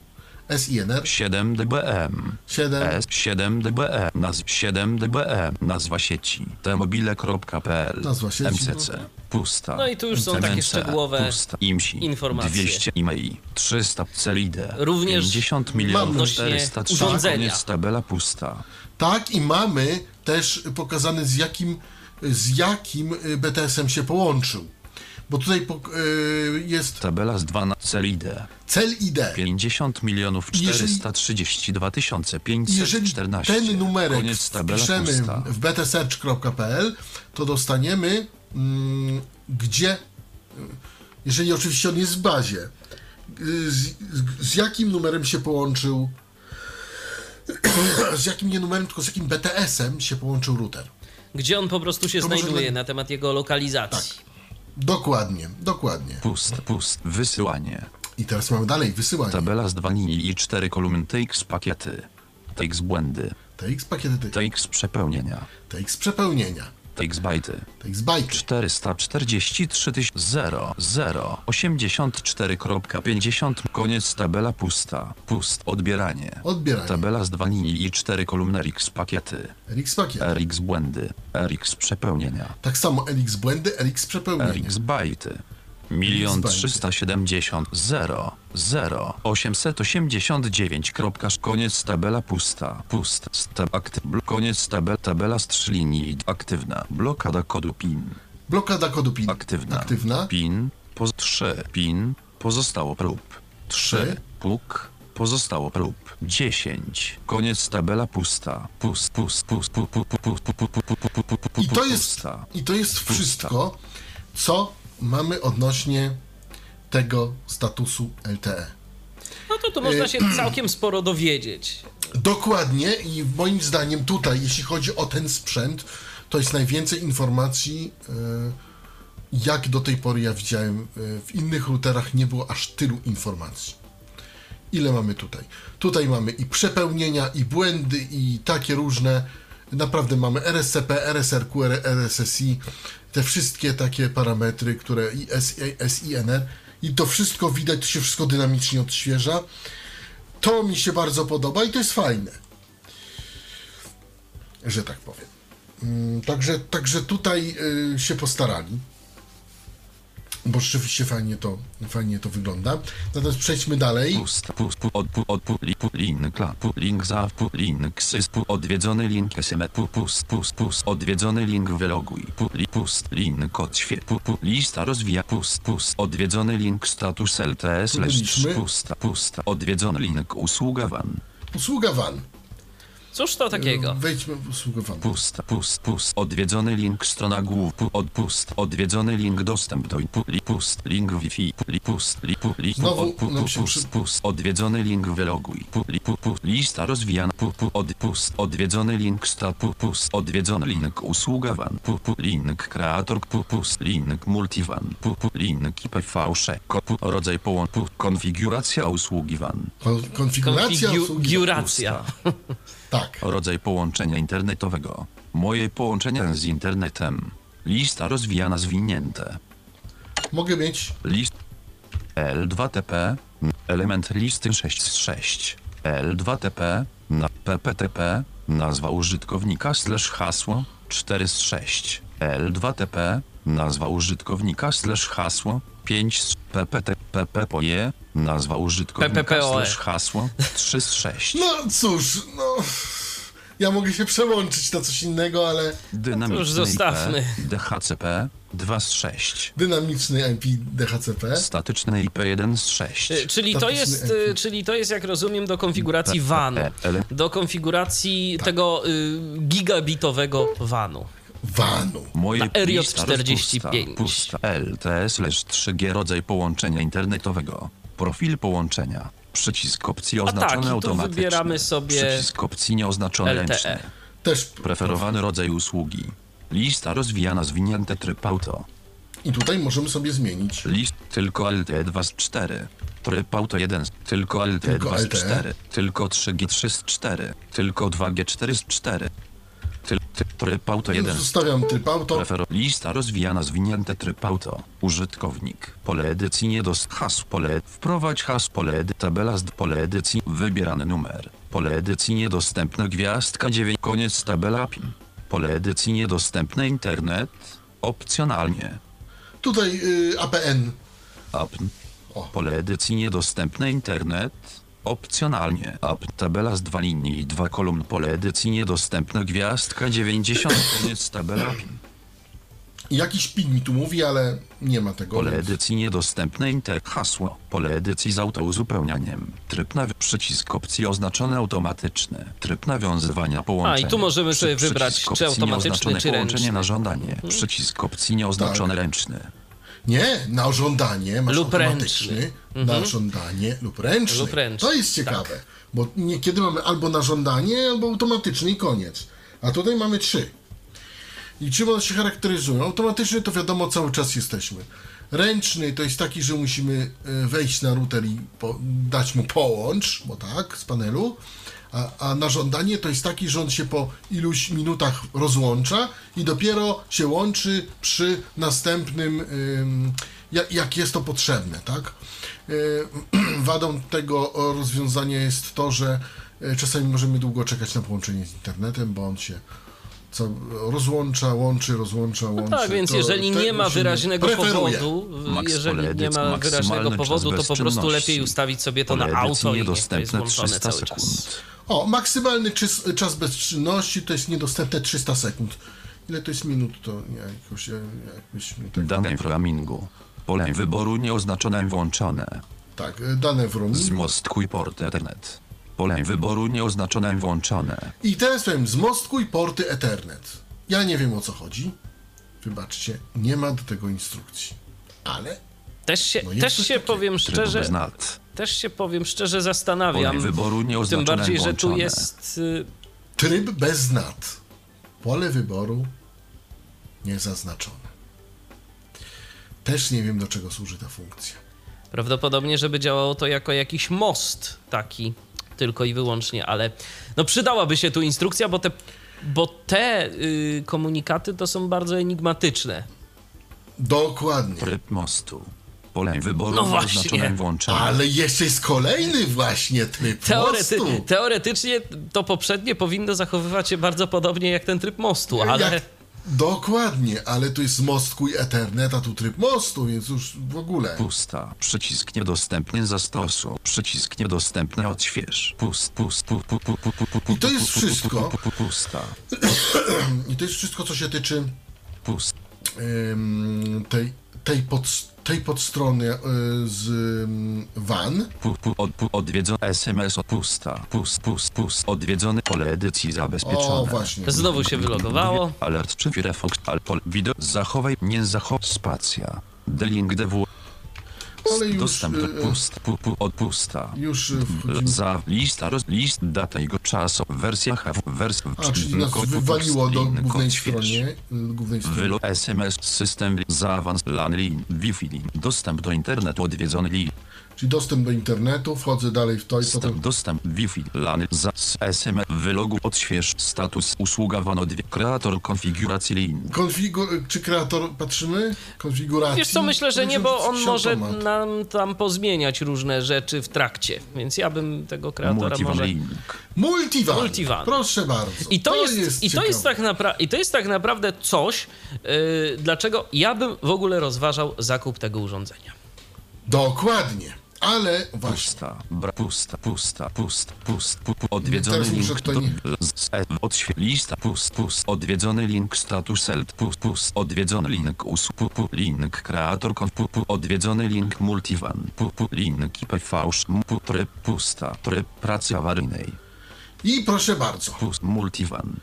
SINR 7 dBm. 7, S 7 dBm. Nazw 7 dBm. Nazwa sieci. Tmobile.pl. Nazwa sieci. MCC. Pusta. No i tu już są takie szczegółowe Pusta. IMSI. informacje. 200 e-mail. 300 CELID. Również 50 milionów odnośnie 403. urządzenia. Koniec tabela pusta. Tak, i mamy też pokazane z jakim, z jakim y, BTS-em się połączył. Bo tutaj pok- y, jest Tabela z 2 na CELID. cel ID. 50 milionów Jeżeli- 432 Jeżeli 514. ten numerek Koniec pusta. w btsearch.pl, to dostaniemy, mm, gdzie, jeżeli oczywiście on jest w bazie, y, z, z jakim numerem się połączył, z jakim nie numerem, tylko z jakim BTS-em się połączył router. Gdzie on po prostu się To znajduje dla- na temat jego lokalizacji. Dokładnie, dokładnie. Pust, pust. Wysyłanie. I teraz mamy dalej wysyłanie. Tabela z 2 linii i 4 kolumn TX pakiety. TX błędy. TX pakiety, TX przepełnienia. TX przepełnienia, TX bajty. TX bajty. 443 0 0 84.50 Koniec tabela pusta. Pust. Odbieranie. Odbieranie. Tabela z 2 linii i 4 kolumn RX pakiety. RX pakiet. RX błędy. RX przepełnienia. Tak samo LX błędy, LX przepełnienie. RX bajty. Milion trzysta siedemdziesiąt zero zero osiemset osiemdziesiąt kropka koniec tabela pusta pust stab aktyw koniec tabel tabela z trzy linii aktywna blokada kodu PIN Blokada kodu PIN. aktywna Aktywna. PIN poz 3 PIN pozostało prób 3 Trzy. puk pozostało prób 10 koniec tabela pusta pust pust pust pust pust pust pust pust pust pust pust pust I to jest, pusta. i to jest wszystko, co mamy odnośnie tego statusu LTE. No to tu można się całkiem sporo dowiedzieć. Dokładnie i moim zdaniem tutaj, jeśli chodzi o ten sprzęt, to jest najwięcej informacji, e, jak do tej pory ja widziałem. e, W innych routerach nie było aż tylu informacji. Ile mamy tutaj? Tutaj mamy i przepełnienia, i błędy, i takie różne. Naprawdę mamy RSCP, RSRQ, RSSI, te wszystkie takie parametry, które SINR. I to wszystko widać, to się wszystko dynamicznie odświeża. To mi się bardzo podoba i to jest fajne. Że tak powiem. Mm, Także, także tutaj y, się postarali. Bo rzeczywiście fajnie to, fajnie to wygląda. Natomiast przejdźmy dalej. Pust, pust, pu, od, pu, od, pu, li, pu, link, kla, pu, link, za, pu, link, sys, pu, odwiedzony link, sm, pu, pust, pust, pust, odwiedzony link, wyloguj, pu, li, pust, link, kod, świe, pu, pu, lista rozwija, pust, pust, odwiedzony link, status LTS, byliśmy. pusta, pusta, odwiedzony link, usługa WAN, Usługa WAN. Cóż to takiego? Wejdźmy w usługę WAN. Pust, pust, pust. Odwiedzony link strona głów. Pu, od pust. Odwiedzony link dostęp do pu, li, pust. Link Wi-Fi. Pu, li, pust. Li, Znowu nam się pust, pust. Odwiedzony link wyloguj. Pu, li, pu, pu. Lista rozwijana. Pu, pu, od, pust. Odwiedzony link sta, pu, pust. Odwiedzony link usługa WAN. Pu, pu. Link kreator. Pu, pust. Link multivan. Pu, pu. Link IPv6. Ko, pu. Rodzaj połączenia. Konfiguracja usługi. Kon- Konfiguracja usługi. Konfiguracja. Tak. Rodzaj połączenia internetowego. Moje połączenia z internetem. Lista rozwijana zwinięte. Mogę mieć List L2TP. Element listy 6 z 6. L2TP. Na PPTP. Nazwa użytkownika slash hasło 4 z 6. L2TP. Nazwa użytkownika slash hasło 5 z PPT PPPoE. Nazwa użytkownika PPPoE. slash hasło 3 z 6. No cóż, no. Ja mogę się przełączyć na coś innego, ale Dynamiczny już zostawmy. IP, DHCP 2 z 6. dynamiczny IP DHCP. Statyczny IP 1 z 6. Y, Czyli to, Statyczny jest, y, czyli to jest, jak rozumiem, do konfiguracji WAN. E, ele- Do konfiguracji Tak. tego y, gigabitowego WANu. WANu. Moje na RJ45. lista rozpusta, Pusta LTE/3G rodzaj połączenia internetowego. Profil połączenia. Przycisk opcji tak, oznaczony tu automatycznie. wybieramy sobie Przycisk opcji nieoznaczony LTE. ręcznie. Też. Preferowany rodzaj usługi. Lista rozwijana zwinięte tryb auto. I tutaj możemy sobie zmienić. List tylko LTE 2 z 4. Tryb auto 1 z- tylko LTE Tylko 2 z LTE. 4. Tylko 3G 3 z 4. Tylko 2G 4 z 4. Tryb auto 1 z Zostawiam tryb auto. Prefer lista rozwijana zwinięte tryb auto. Użytkownik. Pole edycji nie dos hasł pole. Wprowadź hasł pole edy tabela z pole edycji. Wybierany numer. Pole edycji niedostępne gwiazdka 9. Koniec tabela PIN. Pole edycji niedostępne internet. Opcjonalnie. Tutaj y, APN. APN. O. Pole edycji niedostępne internet. Opcjonalnie. APN. Tabela z dwa linii i dwa kolumn. Pole edycji niedostępne gwiazdka 90. Koniec tabela PIN. Jakiś pin mi tu mówi, ale nie ma tego. Pole edycji niedostępne inter hasło. Pole edycji z autouzupełnianiem. Tryb naw przycisk opcji oznaczone automatyczne. Tryb nawiązywania połączenia. A, i tu możemy sobie Przy- wybrać, przycisk czy opcji automatyczny, nieoznaczone czy połączenie ręczny. na żądanie. Przycisk opcji nieoznaczone Tak. ręczny. Nie, na żądanie masz Lub automatyczny. ręczny. Na żądanie lub ręczny. Lub ręczny, To jest ciekawe, bo niekiedy mamy albo na żądanie, albo automatyczny i koniec. A tutaj mamy trzy. I czym one się charakteryzują? Automatyczny to wiadomo, cały czas jesteśmy. Ręczny to jest taki, że musimy e, wejść na router i dać mu połącz, bo tak, z panelu. A, a na żądanie to jest taki, że on się po iluś minutach rozłącza i dopiero się łączy przy następnym, ym, jak, jak jest to potrzebne, tak? Y, Wadą tego rozwiązania jest to, że y, czasami możemy długo czekać na połączenie z internetem, bo on się co rozłącza, łączy, rozłącza, łączy. Tak, więc To jeżeli nie ma wyraźnego preferuje. powodu, Max jeżeli nie ma wyraźnego czas powodu, to po prostu lepiej ustawić sobie to na auto i niech to jest włączone 300 cały sekund. czas. O, maksymalny czys, czas bezczynności to jest niedostępne 300 sekund. Ile to jest minut, to nie, jakoś, e, jakbyśmy tak... Dane w roamingu. Pole wyboru nieoznaczone włączone. Tak, e, dane w roaming. Zmostkuj port Ethernet. Pole wyboru nieoznaczone włączone. I teraz powiem, zmostkuj porty Ethernet. Ja nie wiem o co chodzi. Wybaczcie, nie ma do tego instrukcji. Ale Też się, No też się powiem szczerze, bez nat. też się powiem szczerze zastanawiam. Pole wyboru Tym nieoznaczone bardziej, że tu włączone. jest y, tryb bez NAT. Pole wyboru niezaznaczone. Też nie wiem do czego służy ta funkcja. prawdopodobnie, żeby działało to jako jakiś most taki tylko i wyłącznie, ale no przydałaby się tu instrukcja, bo te, bo te y, komunikaty to są bardzo enigmatyczne. Dokładnie. Tryb mostu. Pole wyboru No właśnie. Ale jeszcze jest kolejny właśnie tryb Teorety, mostu. teoretycznie to poprzednie powinno zachowywać się bardzo podobnie jak ten tryb mostu, ale Jak, dokładnie, ale tu jest mostkuj Ethernet, a tu tryb mostu, więc już w ogóle. Pusta. Przycisk niedostępny zastosu. Przycisk niedostępny odśwież. Pust, pust, pu, pu, pu, pu, pu, pu, pu, I to jest wszystko. pu, pu, Pusta. I to jest wszystko, co się tyczy Pust. ym, tej, tej, pod, tej podstrony e, z mm, WAN. Pu, pu, od, pu, odwiedzony SMS pusta. Pust, pust, pust. Odwiedzony pole edycji zabezpieczone. O, właśnie. Znowu się wylogowało. Alert czy Firefox, al, pol, wideo, zachowaj, nie zachowaj, spacja. Delink DW, Ale już, dostęp do e, pust, pu, pu, od pusta. Już e, wchodzimy. Za lista, roz, list, data jego czasu, wersja HW, wers, A, czyli nas wywaliło do link, głównej stronie. e, Głównej stronie. Wylo SMS, system, zaawans, LAN, lin, Wi-Fi, lin, dostęp do internetu, odwiedzony lin, Czyli dostęp do internetu, wchodzę dalej w to i potem dostęp, dostęp, Wi-Fi, LAN, za, z SMS, wylogu, odśwież, status, usługa WAN, kreator konfiguracji lin, Konfigu- czy kreator, patrzymy? Konfiguracji? Wiesz co, myślę, że nie, bo on może automat. nam tam pozmieniać różne rzeczy w trakcie, więc ja bym tego kreatora multivan może... link, Multivan. Multivan. Proszę bardzo. I to, jest, i, to jest tak napra- I to jest tak naprawdę coś, yy, dlaczego ja bym w ogóle rozważał zakup tego urządzenia. Dokładnie. Ale właśnie. pusta, bra, pusta, pusta, pust, pust, pu, pu, odwiedzony Teraz muszę link, to nie- z, odświe, lista, pust, pust, odwiedzony link, status, elt, pust, pust, odwiedzony link, us, pu, pu, link, kreator, kon, pu, pu, odwiedzony link, multivan, pu, pu, link, IPV, sz- pu, tryb, pusta, tryb pracy awaryjnej, I proszę bardzo. pust, multivan,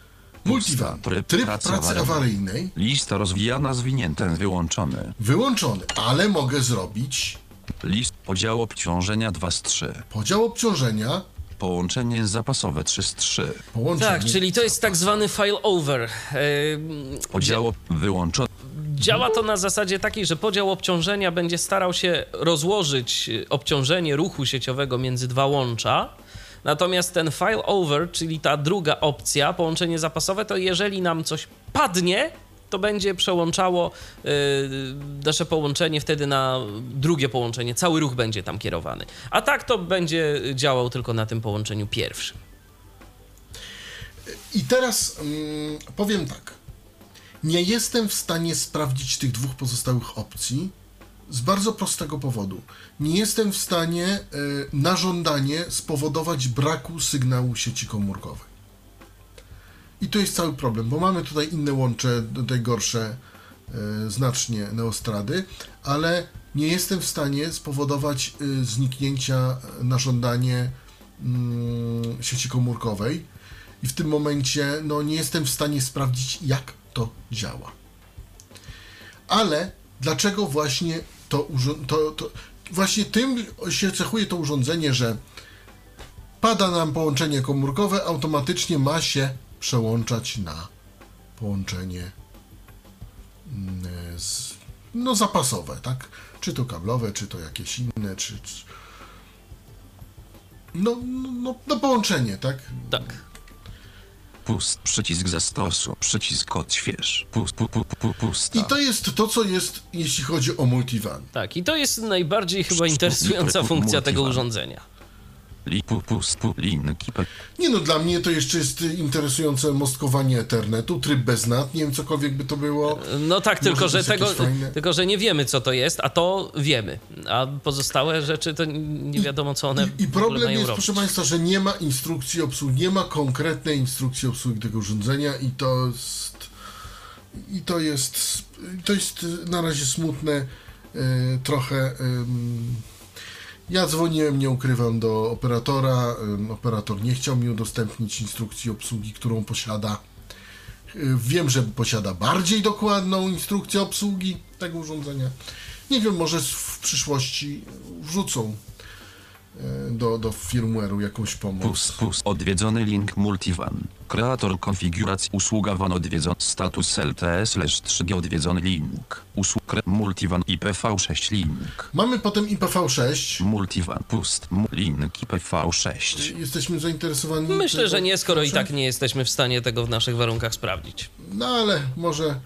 Multivan. tryb, pracy, awaryjnej. awaryjnej Lista rozwijana, zwinięta, wyłączony. wyłączony, ale mogę zrobić List, podział obciążenia 2 z 3. podział obciążenia, Połączenie zapasowe 3 z 3. połączenie. Tak, czyli to jest tak zwany file over. Yy, Podział wyłączony. Działa to na zasadzie takiej, że podział obciążenia będzie starał się rozłożyć obciążenie ruchu sieciowego między dwa łącza. Natomiast ten file over, czyli ta druga opcja, połączenie zapasowe, to jeżeli nam coś padnie, to będzie przełączało y, nasze połączenie wtedy na drugie połączenie. Cały ruch będzie tam kierowany. A tak to będzie działał tylko na tym połączeniu pierwszym. I teraz mm, powiem tak. Nie jestem w stanie sprawdzić tych dwóch pozostałych opcji z bardzo prostego powodu. Nie jestem w stanie e, na żądanie spowodować braku sygnału sieci komórkowej. I to jest cały problem, bo mamy tutaj inne łącze, tutaj gorsze e, znacznie neostrady, ale nie jestem w stanie spowodować e, zniknięcia na żądanie mm, sieci komórkowej i w tym momencie no, nie jestem w stanie sprawdzić, jak to działa. Ale dlaczego właśnie to, to, to właśnie tym się cechuje to urządzenie, że pada nam połączenie komórkowe, automatycznie ma się przełączać na połączenie mm, z, no, zapasowe, tak? Czy to kablowe, czy to jakieś inne, czy. czy no, no, no, no połączenie, tak? Tak. Pust, przycisk zastosu, przycisk odśwież, pust, pu, pu, pu, pusta. I to jest to, co jest, jeśli chodzi o multivan. Tak, i to jest najbardziej chyba interesująca funkcja tego urządzenia. Nie no, dla mnie to jeszcze jest interesujące mostkowanie Ethernetu, tryb bez NAT, nie wiem, cokolwiek by to było. No tak, tylko że, tego, fajne? tylko że nie wiemy, co to jest, a to wiemy. A pozostałe rzeczy to nie wiadomo, co one I, I problem jest, robić. proszę Państwa, że nie ma instrukcji obsługi, nie ma konkretnej instrukcji obsługi tego urządzenia i to jest... I to jest, to jest na razie smutne, y, trochę... ym, ja dzwoniłem, nie ukrywam, do operatora. Operator nie chciał mi udostępnić instrukcji obsługi, którą posiada. Wiem, że posiada bardziej dokładną instrukcję obsługi tego urządzenia. Nie wiem, może w przyszłości wrzucą do, do firmware'u jakąś pomoc. pust, pust, odwiedzony link multivan. Kreator konfiguracji, usługa van odwiedzony, status LTE slash 3G odwiedzony link. Usługa multivan IPv6 link. Mamy potem IPv6. Multivan, pust, mu, link IPv6. Jesteśmy zainteresowani. Myślę, tego- że nie, skoro i tak nie jesteśmy w stanie tego w naszych warunkach sprawdzić. No ale może,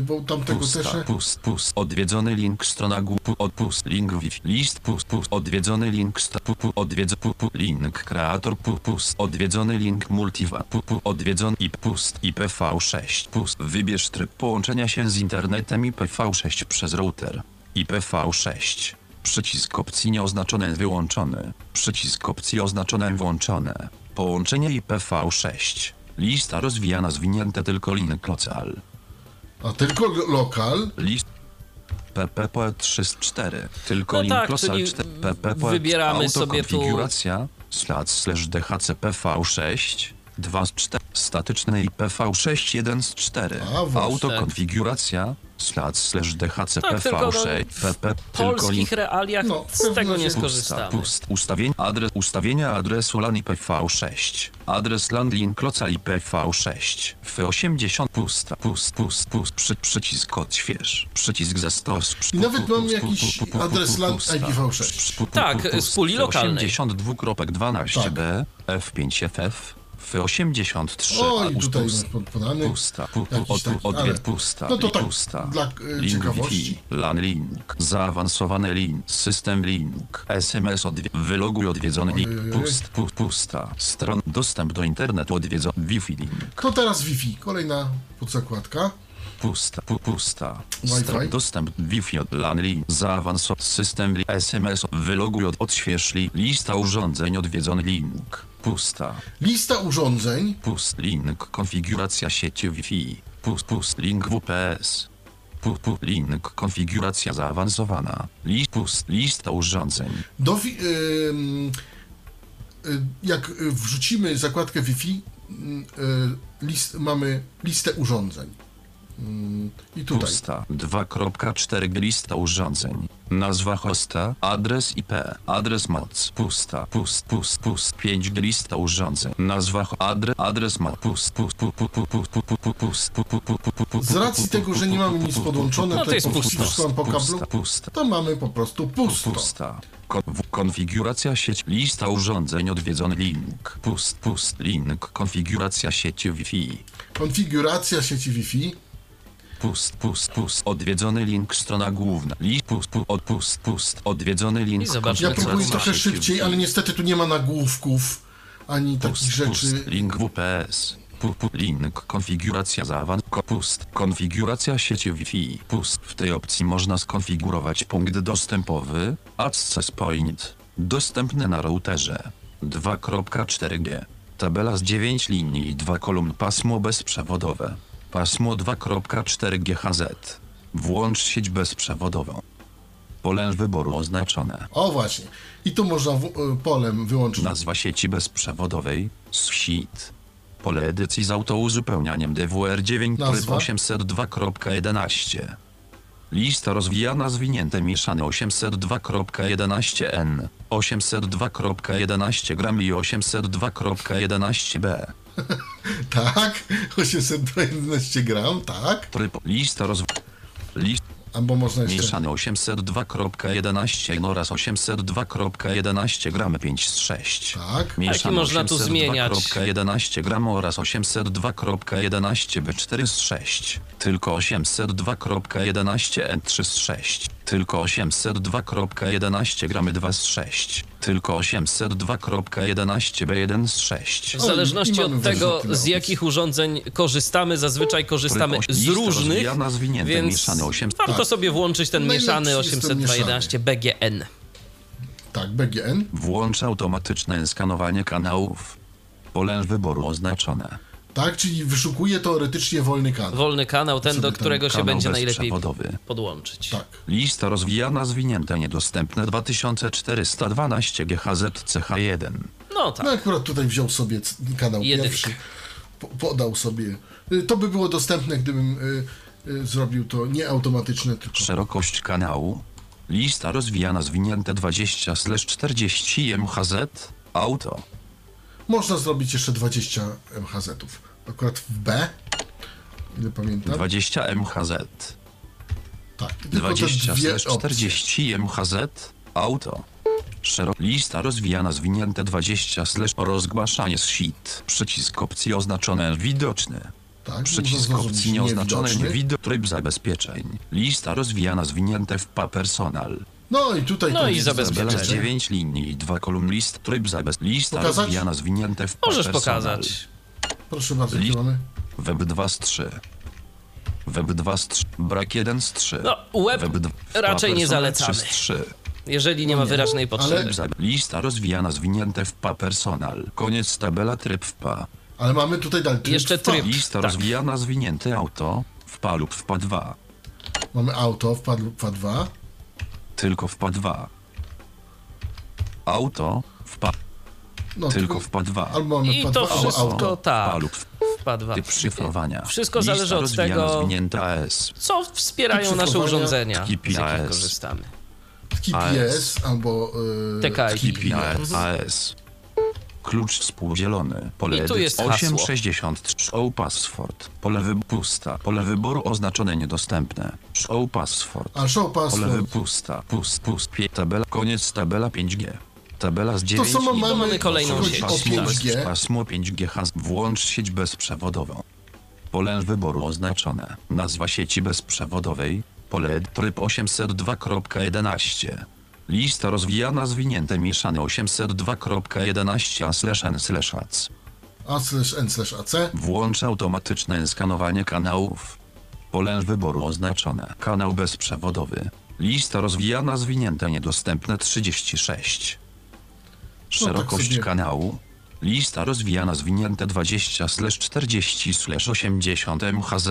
bo tamtego też. Pusta, pust, pust, odwiedzony link strona gu, pu, od pust, link wi, list, pust, pust, odwiedzony link, sta, pu, pu, odwiedz, link, kreator, pu, pust, odwiedzony link, multivan, pu, pu, odwiedzony i pust, IPv6, pust, wybierz tryb połączenia się z internetem IPv6 przez router, IPv6. Przycisk opcji nieoznaczone wyłączony. Przycisk opcji oznaczone włączone. Połączenie IPv6. Lista rozwijana zwinięte tylko link local. A tylko lokal? List PP Poet 304, tylko no tak, Limplosal 4, PP Poet wybieramy auto sobie konfiguracja, tu... slash slash DHCP V6, 2 z 4, statyczny i PV6 1 z 4, A, auto konfiguracja, slash slash Tak, tylko DHCPV6 PP W tylko polskich realiach No, z tego nie skorzystamy. Pust, ustawień, adres, ustawienia adresu LAN IPv6. Adres LAN Linkloca IPv6. F80 pusta, pust, pust, pust, przy, przycisk odśwież, przycisk ze stos. przy- I nawet mam jakiś adres LAN pusta. IPv6. Przy- pu- pu- Tak, z puli lokalnej. 82.12b, F5FF, F83, O, a i tutaj pust- podany. Pusta, pu, pu, Jakiś od, taki, odwiedź ale- pusta, No to tak, pusta. dla, e, link ciekawości. Wi-Fi, LAN link, zaawansowany link, system link, SMS odwie, wyloguj odwiedzony link, pust, pu, pusta, stron, dostęp do internetu odwiedzony, Wi-Fi link, To teraz Wi-Fi, kolejna podzakładka. pusta, pu, pusta, stron, dostęp Wi-Fi, od LAN link, zaawansowany system link, SMS, wyloguj od, odśwież link, lista urządzeń odwiedzony link, pusta. Lista urządzeń. Pust link konfiguracja sieci Wi-Fi. Pust pust link WPS. Pust pust link konfiguracja zaawansowana. List pust lista urządzeń. Do, wi- y, jak wrzucimy zakładkę Wi-Fi, ym, y, list, mamy listę urządzeń. I tutaj. Pusta. 2.4 lista urządzeń. Nazwa hosta, adres IP, adres moc, pusta, pust, pust, pust, 5 lista urządzeń, nazwa, adres, adres moc, pust, pust, pust, pust, pust, pust, pust, Z racji tego, że nie mamy nic podłączone, no, to jest pusto. wszystko po kablu, to mamy po prostu pusto. Pusta. Konfiguracja sieci, lista urządzeń odwiedzony, link, pust, pust, link, konfiguracja sieci Wi-Fi. Konfiguracja sieci Wi-Fi. Pust, pust, pust. Odwiedzony link, strona główna. List, pust, pust, od, pust, pust. Odwiedzony link. I zobaczmy, Ja próbuję trochę szybciej, ale niestety tu nie ma nagłówków ani takich Pust, rzeczy. pust, link WPS. Pu, pu, link, konfiguracja zaawan, pust, konfiguracja sieci Wi-Fi, pust. W tej opcji można skonfigurować punkt dostępowy, access point, dostępny na routerze. 2.4G. Tabela z 9 linii i 2 kolumn pasmo bezprzewodowe. Pasmo 2.4 GHz. Włącz sieć bezprzewodową. Pole wyboru oznaczone. O właśnie. I tu można w, y, polem wyłączyć. Nazwa sieci bezprzewodowej SHIT. Pole edycji z autouzupełnianiem DWR 9 tryb Nazwa? 802.11. Lista rozwijana zwinięte mieszane 802.11n, 802.11 gram i 802.11b. Tak, 811 gram, tak. Tryb lista roz... List Albo można jeszcze... mieszane 802.11 oraz 802.11 gram 5 z 6. Tak. Mieszane można tu zmieniać? 802.11 gram oraz 802.11 B4 z 6. Tylko 802.11 N3 z 6. Tylko 802.11 gramy 2 z 6. Tylko 802.11 B1 z 6. W zależności od tego, z jakich urządzeń korzystamy, zazwyczaj korzystamy z różnych, więc warto Tak. sobie włączyć ten Najlepszy mieszany jest ten 802.11 BGN. Tak, BGN. Włącz automatyczne skanowanie kanałów. Pole wyboru oznaczone. Tak, czyli wyszukuje teoretycznie wolny kanał. Wolny kanał, ten, do ten którego się będzie najlepiej podłączyć. Tak. Lista rozwijana zwinięte niedostępne 2412 GHz CH1. No tak. No akurat tutaj wziął sobie kanał pierwszy. Po, podał sobie. Y, To by było dostępne, gdybym y, y, zrobił to nie automatyczne, tylko. Szerokość kanału. Lista rozwijana zwinięte 20/40 MHz. Auto. Można zrobić jeszcze 20 MHz-ów. Akurat w B. Ile pamiętam? 20 MHz. Tak. Tylko te 20 dwie opcje. 40 MHz. Auto. Szerok lista rozwijana zwinięte 20 slash rozgłaszanie z sheet. Przycisk opcji oznaczone widoczny. Tak, Przycisk opcji zrobić nieoznaczone niewidoczny. widok tryb zabezpieczeń. Lista rozwijana zwinięte w pa personal. No i tutaj No to i jest zabezpieczenie. Tabela z zabezpieczenie. 9 linii i 2 kolumn list tryb zabez. Lista Pokazać? rozwijana zwinięte w pa Możesz personal. pokazać. Proszę bardzo, Li- jakie mamy? Web 2 z 3. Web 2 z 3. Brak 1 z 3. No, web d- raczej nie zalecamy. 3 z 3. Jeżeli nie ma wyraźnej potrzeby. Ale- Lista rozwijana zwinięte w pa personal. Koniec tabela tryb w pa. Ale mamy tutaj dalej tryb Jeszcze tryb. Lista Tak. rozwijana zwinięte auto w pa lub w pa 2. Mamy auto w PA, PA 2. Tylko w PA2. Auto w PA, No, tylko w PA2. Albo mamy I PA to 2, albo wszystko auto. tak. Palu, Wpadła. typ szyfrowania. Wszystko Lista zależy od tego-. Co wspierają nasze urządzenia, z jakich korzystamy. TPS albo y, TKI. TPS AS. Klucz współdzielony. Pole I tu jest hasło. 863 Show password. Pole pusta. Pole wyboru oznaczone niedostępne. Show password. A show Pole password. pusta. Pust, pust. Pie, tabela. Koniec tabela 5G. Tabela z 9 samo linii. mamy, mamy kolejną sieć. Pasmo, 5G. bez, pasmo 5G has. Włącz sieć bezprzewodową. Pole wyboru oznaczone. Nazwa sieci bezprzewodowej. Pole tryb 802.11. Lista rozwijana zwinięte mieszane 802.11 a slash n slash ac. A slash N slash AC. Włącz automatyczne skanowanie kanałów. Pole wyboru oznaczone. Kanał bezprzewodowy. Lista rozwijana zwinięte niedostępne 36. Szerokość sobie. kanału. Lista rozwijana zwinięte 20 slash 40 slash 80 MHz.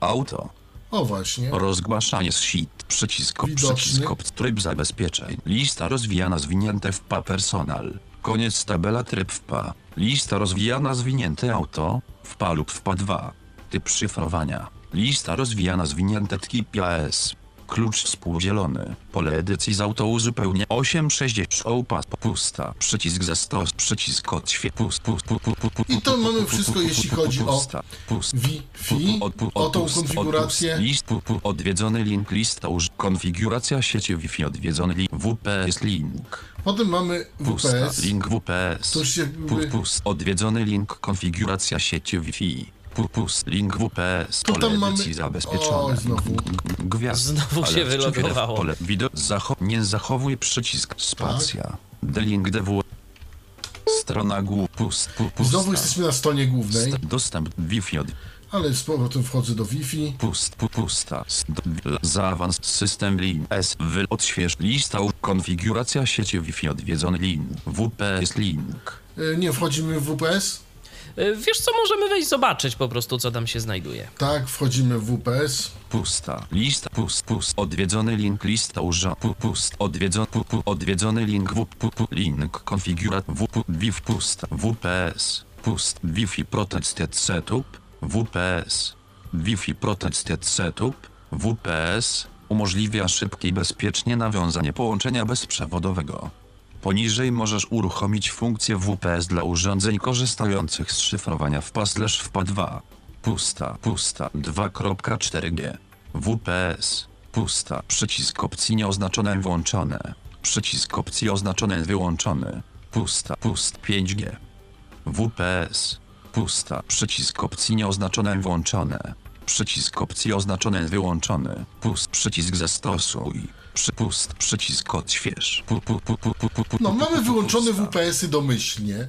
Auto. O właśnie. Rozgłaszanie z sheet. Przycisk Widoczny. przycisk tryb zabezpieczeń. Lista rozwijana zwinięte w PA personal. Koniec tabela tryb w PA. Lista rozwijana zwinięte auto. W PA lub w PA 2. Typ szyfrowania. Lista rozwijana zwinięte TPAS. Klucz współdzielony. Pole edycji z auto uzupełnia 860 show pass pusta. Przycisk ze stos. Przycisk odświe. Pust, pust, pust, pust, pust, I to mamy wszystko, jeśli chodzi o. Wi-Fi, Od- o tą konfigurację. List, odwiedzony link, lista uż, konfiguracja sieci Wi-Fi, odwiedzony link, WPS link, Potem mamy WPS. link WPS, To już jakby- pu- pust, odwiedzony link, konfiguracja sieci Wi-Fi, pu- pust, link WPS, pole tam mamy- zabezpieczone, Oj, znowu. Gwiazd, Znowu się wylogowało. Pole zacho nie zachowuj przycisk, spacja, delink DW, strona pusta, Znowu jesteśmy na stronie głównej, St- dostęp Wi-Fi od ale z powrotem wchodzę do Wi-Fi. Pust, pu, pusta. Zaawans system lin. S. Wy odśwież lista. Konfiguracja sieci Wi-Fi odwiedzony link. WPS link. Y, Nie wchodzimy w WPS? Y, Wiesz co, możemy wejść zobaczyć po prostu, co tam się znajduje. Tak, wchodzimy w WPS. Pusta. Lista. Pust. Pust. Odwiedzony link. Lista urząd. Pu, pust. Odwiedzony. Pu, pu, odwiedzony link. W. Pu, pu, link. Konfigurat. W. Pu, WIF. Pusta. WPS. Pust. Wi-Fi Protected Setup. WPS. Wi-Fi Protected Setup. WPS. Umożliwia szybkie i bezpiecznie nawiązanie połączenia bezprzewodowego. Poniżej możesz uruchomić funkcję WPS dla urządzeń korzystających z szyfrowania w PA/w PA2. Pusta, pusta, 2.4G. WPS. Pusta, przycisk opcji nieoznaczone włączone. Przycisk opcji oznaczone wyłączony. Pusta, pust 5G. WPS. Pusta, przycisk opcji nieoznaczone włączone. Przycisk opcji oznaczone wyłączony. Pust, przycisk zastosuj. Przypust, przycisk odśwież. Pu, pu, pu, pu, pu, pu, pu, No, mamy wyłączone. WPS-y domyślnie.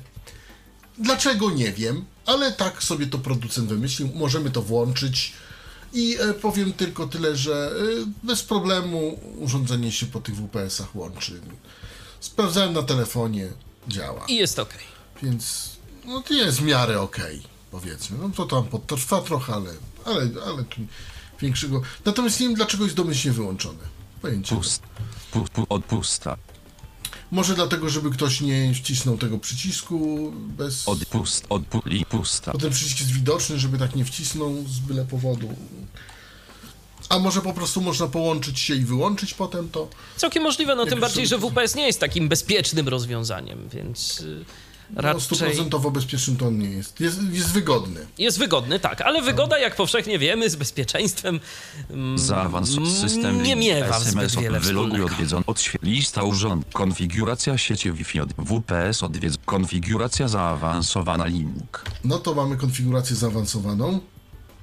Dlaczego nie wiem, ale tak sobie to producent wymyślił. Możemy to włączyć. I e, powiem tylko tyle, że e, bez problemu urządzenie się po tych WPS-ach łączy. Sprawdzałem na telefonie, działa. I jest ok. Więc no to jest w miarę okej, powiedzmy. No to tam potrwa trochę, ale, ale, ale tu większego. Natomiast nie wiem, dlaczego jest domyślnie wyłączone. Pojęcie. Pust, pu, pu, odpusta. Może dlatego, żeby ktoś nie wcisnął tego przycisku bez. Odpust, odpu, li, pusta. Bo ten przycisk jest widoczny, żeby tak nie wcisnął z byle powodu. A może po prostu można połączyć się i wyłączyć potem to? Całkiem możliwe, no tym bardziej, że WPS nie jest takim bezpiecznym rozwiązaniem, więc y, raczej stuprocentowo bezpiecznym to on nie jest. Jest, jest wygodny. jest wygodny, tak, ale wygoda, jak powszechnie wiemy, z bezpieczeństwem mm, Zaawans mm, system nie miewa zbyt wiele wyloguj odświe- lista urząd konfiguracja sieci Wi-Fi od WPS odwiedz konfiguracja zaawansowana link No to mamy konfigurację zaawansowaną.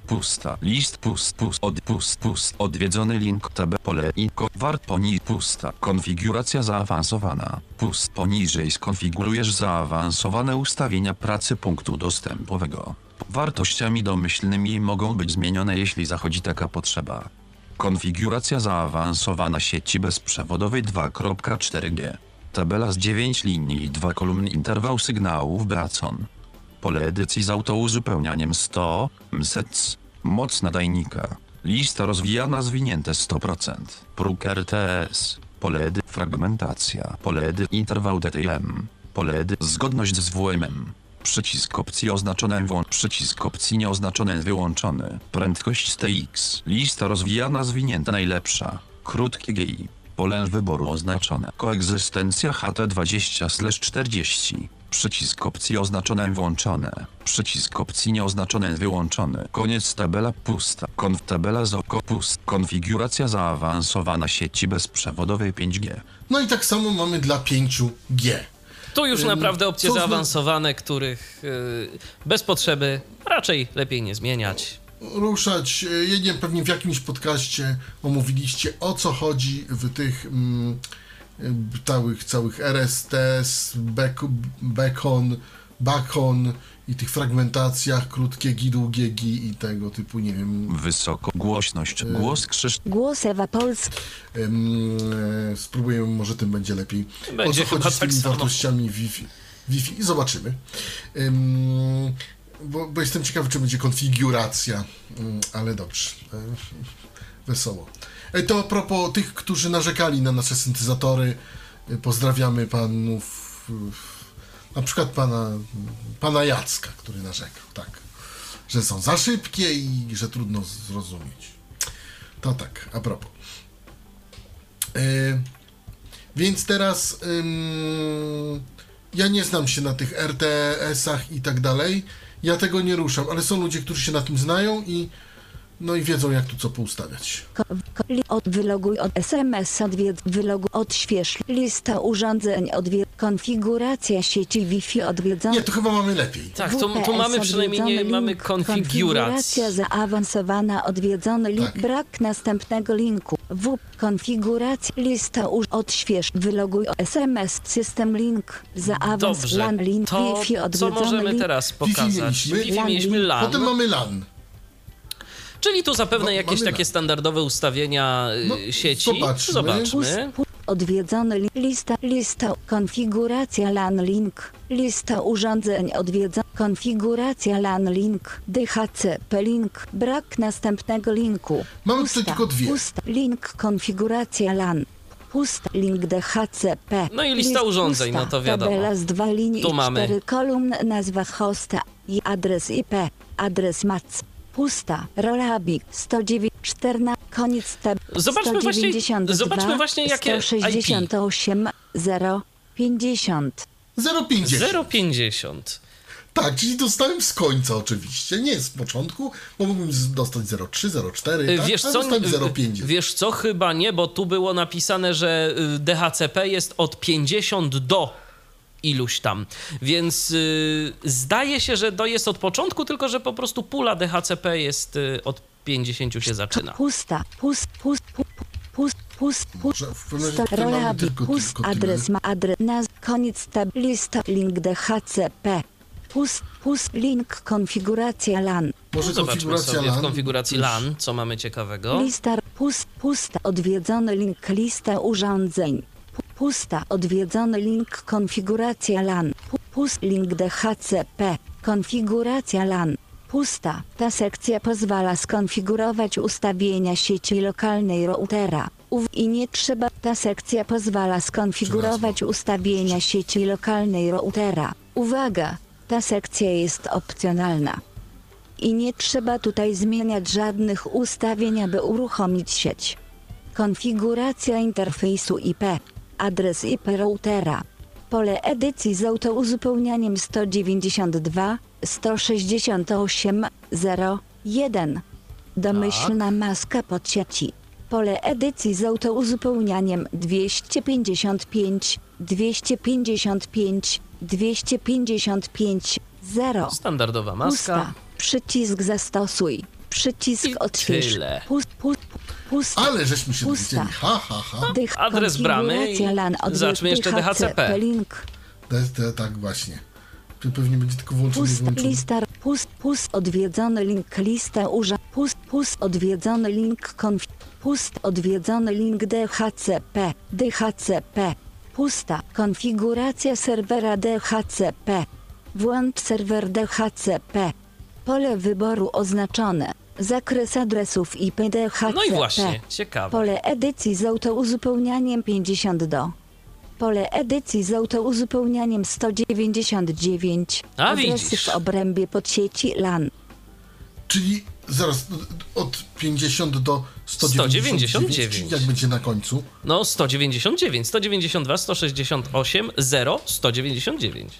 Pusta. List pust pust od pust pust. Odwiedzony link tab pole i ko- wart poni pusta. Konfiguracja zaawansowana. Pust poniżej skonfigurujesz zaawansowane ustawienia pracy punktu dostępowego. Wartościami domyślnymi mogą być zmienione jeśli zachodzi taka potrzeba. Konfiguracja zaawansowana sieci bezprzewodowej 2.4G. Tabela z 9 linii i 2 kolumn interwał sygnałów Bracon. Pole edycji z autouzupełnianiem 100 MSEC. Moc nadajnika Lista rozwijana zwinięte 100%. Próg RTS. Pole edy fragmentacja. Pole edy interwał DTM. Pole edy zgodność z WM. Przycisk opcji oznaczone włącz. Przycisk opcji nieoznaczone wyłączony. Prędkość TX. Lista rozwijana zwinięta najlepsza. Krótkie GI. Pole wyboru oznaczone. Koegzystencja HT20/40. Przycisk opcji oznaczone włączone. Przycisk opcji nieoznaczone wyłączony. Koniec tabela pusta. Konf tabela z oko pust. Konfiguracja zaawansowana sieci bezprzewodowej 5G. No i tak samo mamy dla 5G. Tu już naprawdę opcje zaawansowane, których y, bez potrzeby raczej lepiej nie zmieniać. ruszać. e, Ja nie wiem, pewnie w jakimś podcaście omówiliście o co chodzi w tych mm, całych, całych RSTS, back, backon, backon i tych fragmentacjach, krótkie gi, długie gi i tego typu, nie wiem, Wysoko głośność. Głos krzyż. Głos Ewa Polska. em, e, spróbujemy, może tym będzie lepiej. Będzie o co chodzi z tymi tak wartościami Wi-Fi, Wi-Fi i zobaczymy. Em, bo, bo jestem ciekawy, czy będzie konfiguracja, Mm, ale dobrze. E, Wesoło. E, To a propos tych, którzy narzekali na nasze syntezatory, e, pozdrawiamy panów, e, na przykład pana, pana Jacka, który narzekał, tak, że są za szybkie i że trudno zrozumieć. To tak, a propos. Więc teraz ja nie znam się na tych RTS-ach i tak dalej. Ja tego nie ruszam, ale są ludzie, którzy się na tym znają i no i wiedzą jak tu co poustawiać. Wyloguj od SMS odwiedz, wyloguj odśwież lista urządzeń odwiedz, konfiguracja sieci Wi-Fi odwiedzona. Nie, to chyba mamy lepiej. Tak, tu, tu mamy przynajmniej nie odwiedzony mamy konfiguracji. Konfiguracja zaawansowana, odwiedzony link, Tak. brak następnego linku. W. Konfiguracja, lista uż, odśwież, wyloguj SMS, system link, zaawans, Dobrze, LAN link, to Wi-Fi co odwiedzony możemy link. teraz Wi-Fi pokazać? mieliśmy. Wi-Fi mieliśmy. LAN, Potem mamy LAN. Czyli tu zapewne No, jakieś takie standardowe ustawienia y, No, sieci. zobaczmy. Zobaczmy. Pust- Odwiedzony lista, lista, konfiguracja LAN link, lista urządzeń odwiedzona, konfiguracja LAN link, DHCP link, brak następnego linku. Mamy tutaj tylko dwie. Pusta, link, konfiguracja LAN. Pusta, link DHCP. No i lista urządzeń, no to wiadomo. Tabela z dwa linii Tu mamy. cztery kolumn, nazwa hosta i adres IP, adres MAC. Pusta, rolabik, 109, 14, koniec tab. Zobaczmy właśnie- 192, zobaczmy właśnie, jakie 168, 0, 50. 0,50. 0,50. Tak, czyli dostałem z końca oczywiście, nie z początku, bo mógłbym dostać 0,3, 0,4, tak? Wiesz co, dostałem 0,50. wiesz co, chyba nie, bo tu było napisane, że y, DHCP jest od 50 do iluś tam. Więc y, zdaje się, że to jest od początku, tylko że po prostu pula DHCP jest y, od 50 się zaczyna. Pusta, pust, pust, pust, pust, pust, pust. Rolabik, tylko, pust, adres ma adres, naz, koniec tab, lista, link DHCP. Pust, pust, link, konfiguracja LAN. Może No Zobaczmy konfiguracja sobie LAN. w konfiguracji LAN, co mamy ciekawego. Lista, pust, pusta, odwiedzony link, lista urządzeń. Pu- Pusta, odwiedzony link, konfiguracja LAN. Pu- Pust, link DHCP, konfiguracja LAN. Pusta, ta sekcja pozwala skonfigurować ustawienia sieci lokalnej routera. Uw- I nie trzeba, ta sekcja pozwala skonfigurować ustawienia sieci lokalnej routera. Uwaga, ta sekcja jest opcjonalna. I nie trzeba tutaj zmieniać żadnych ustawień, aby uruchomić sieć. Konfiguracja interfejsu IP. Adres IP routera. Pole edycji z autouzupełnianiem 192 168 01. Domyślna maska podsieci. Pole edycji z autouzupełnianiem 255 255 255 0. Standardowa Pusta. maska. Przycisk zastosuj. Przycisk I tyle. Pust, pust, pusta. Ale żeśmy się Pusta. dowiedzieli. Ha, ha, ha. Dych, Adres bramy i LAN, zobaczmy jeszcze DHCP. Link. Te, te, tak właśnie. Pe- Pewnie będzie tylko włączony i Pust, włączony. lista, pust, pust, odwiedzony link, lista urząd, pust, pust, odwiedzony link, konf, pust, odwiedzony link DHCP, DHCP, pusta, konfiguracja serwera DHCP, włącz serwer DHCP, pole wyboru oznaczone, Zakres adresów IP DHCP. No i właśnie, ciekawe. Pole edycji z autouzupełnianiem 50 do. Pole edycji z autouzupełnianiem 199. A, Adresy widzisz. w obrębie podsieci LAN. Czyli zaraz od 50 do 199, 199. czyli jak będzie na końcu? No 199, 192, 168, 0, 199.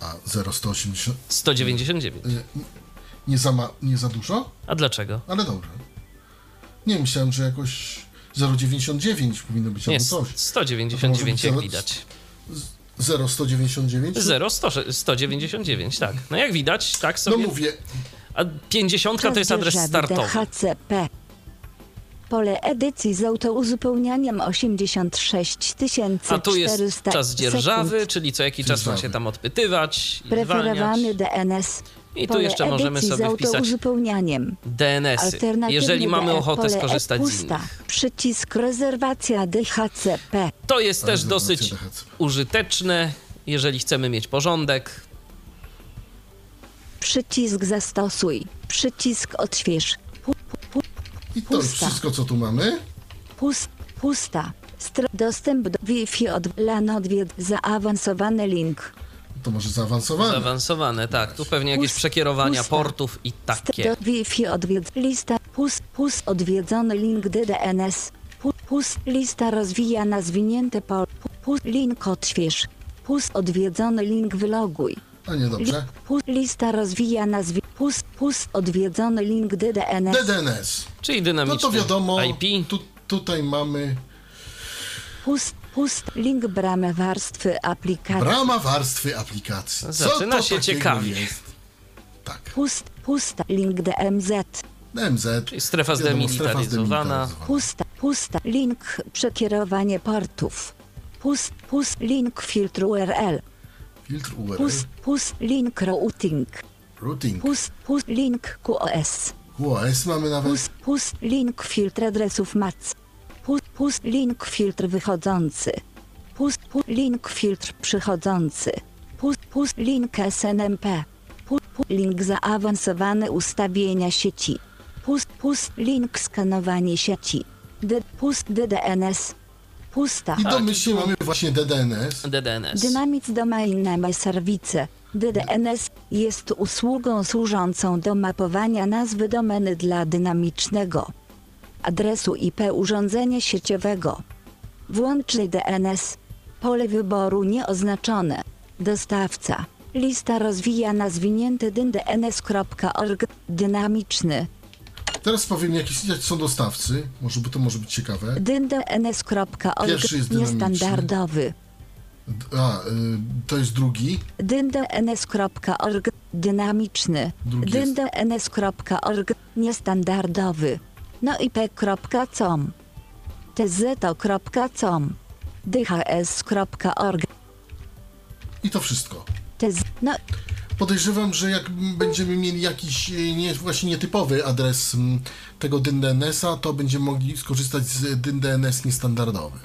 A 0,180 199. nie za, ma, nie za dużo? A dlaczego? Ale dobrze. Nie, myślałem, że jakoś 0,99 powinno być Nie, albo coś. 199 jak zero- widać. 0,199? 0, 100, 199, tak. No jak widać, tak No sobie. mówię, A 50 to jest adres startowy. DHCP. Pole edycji z autouzupełnianiem 86 400 A tu jest czas dzierżawy, czyli co jakiś czas ma się tam odpytywać, Preferowany. DNS. I tu jeszcze możemy sobie wpisać autouzupełnianiem. DNS-y, Alternatywny jeżeli mamy ochotę skorzystać z pusta. innych. Przycisk rezerwacja DHCP. To jest też dosyć użyteczne, jeżeli chcemy mieć porządek. Przycisk zastosuj. Przycisk odśwież. Pu, pu, pu, i to już wszystko, co tu mamy. pust, pusta. Str dostęp do Wi-Fi od LAN odwied. Zaawansowany link. To może zaawansowane. Zaawansowane, tak. Tu pewnie jakieś Pust- przekierowania pusta. portów i takie. Wi-Fi odwied. Lista. Pust, pust odwiedzony link DDNS. Pust, pust. Lista rozwijana zwinięte pol. Pu- Pust. Link odśwież. Pust odwiedzony link wyloguj. A nie dobrze. Pust, lista rozwija nazwy. Pust, pust, odwiedzony link DDNS. DDNS. Czyli No dynamiczny to wiadomo, IP. tu, tutaj mamy Pust, pust, link bramę warstwy aplikacji. brama warstwy aplikacji. Co Zaczyna to się ciekawie. Jest? Tak. Pust, pusta, link DMZ. DMZ. Czyli strefa wiadomo. Pusta, pusta, link przekierowanie portów. Pust, pust, link filtr URL. Filtr URL. Pust, pust, link routing. Routing. Pust, pust, link QoS. QoS mamy nawet. Pust, pust, link filtr adresów MAC. Pust, pust, link filtr wychodzący. Pust, pust, link filtr przychodzący. Pust, pust, link SNMP. Pust, pust, link zaawansowane ustawienia sieci. Pust, pust, link skanowanie sieci. D, pust, DDNS. Pusta. I domyślnie mamy właśnie DDNS. DDNS. Dynamic Domain Name Service DDNS jest usługą służącą do mapowania nazwy domeny dla dynamicznego adresu IP urządzenia sieciowego. Włączny DNS. Pole wyboru nieoznaczone. Dostawca. Lista rozwijana zwinięty dyn.dns.org. Dynamiczny. Teraz powiem, jakie są dostawcy. Może by to może być ciekawe. dyn.dns.org. Pierwszy jest dynamiczny. Niestandardowy. A, y, to jest drugi. dyn.ns.org dynamiczny, dyn.ns.org niestandardowy, no i p.com, tz.com, dhs.org, I to wszystko. tz, no Podejrzewam, że jak będziemy mieli jakiś e, nie, właśnie nietypowy adres tego DNS-a, to będziemy mogli skorzystać z DNS niestandardowy.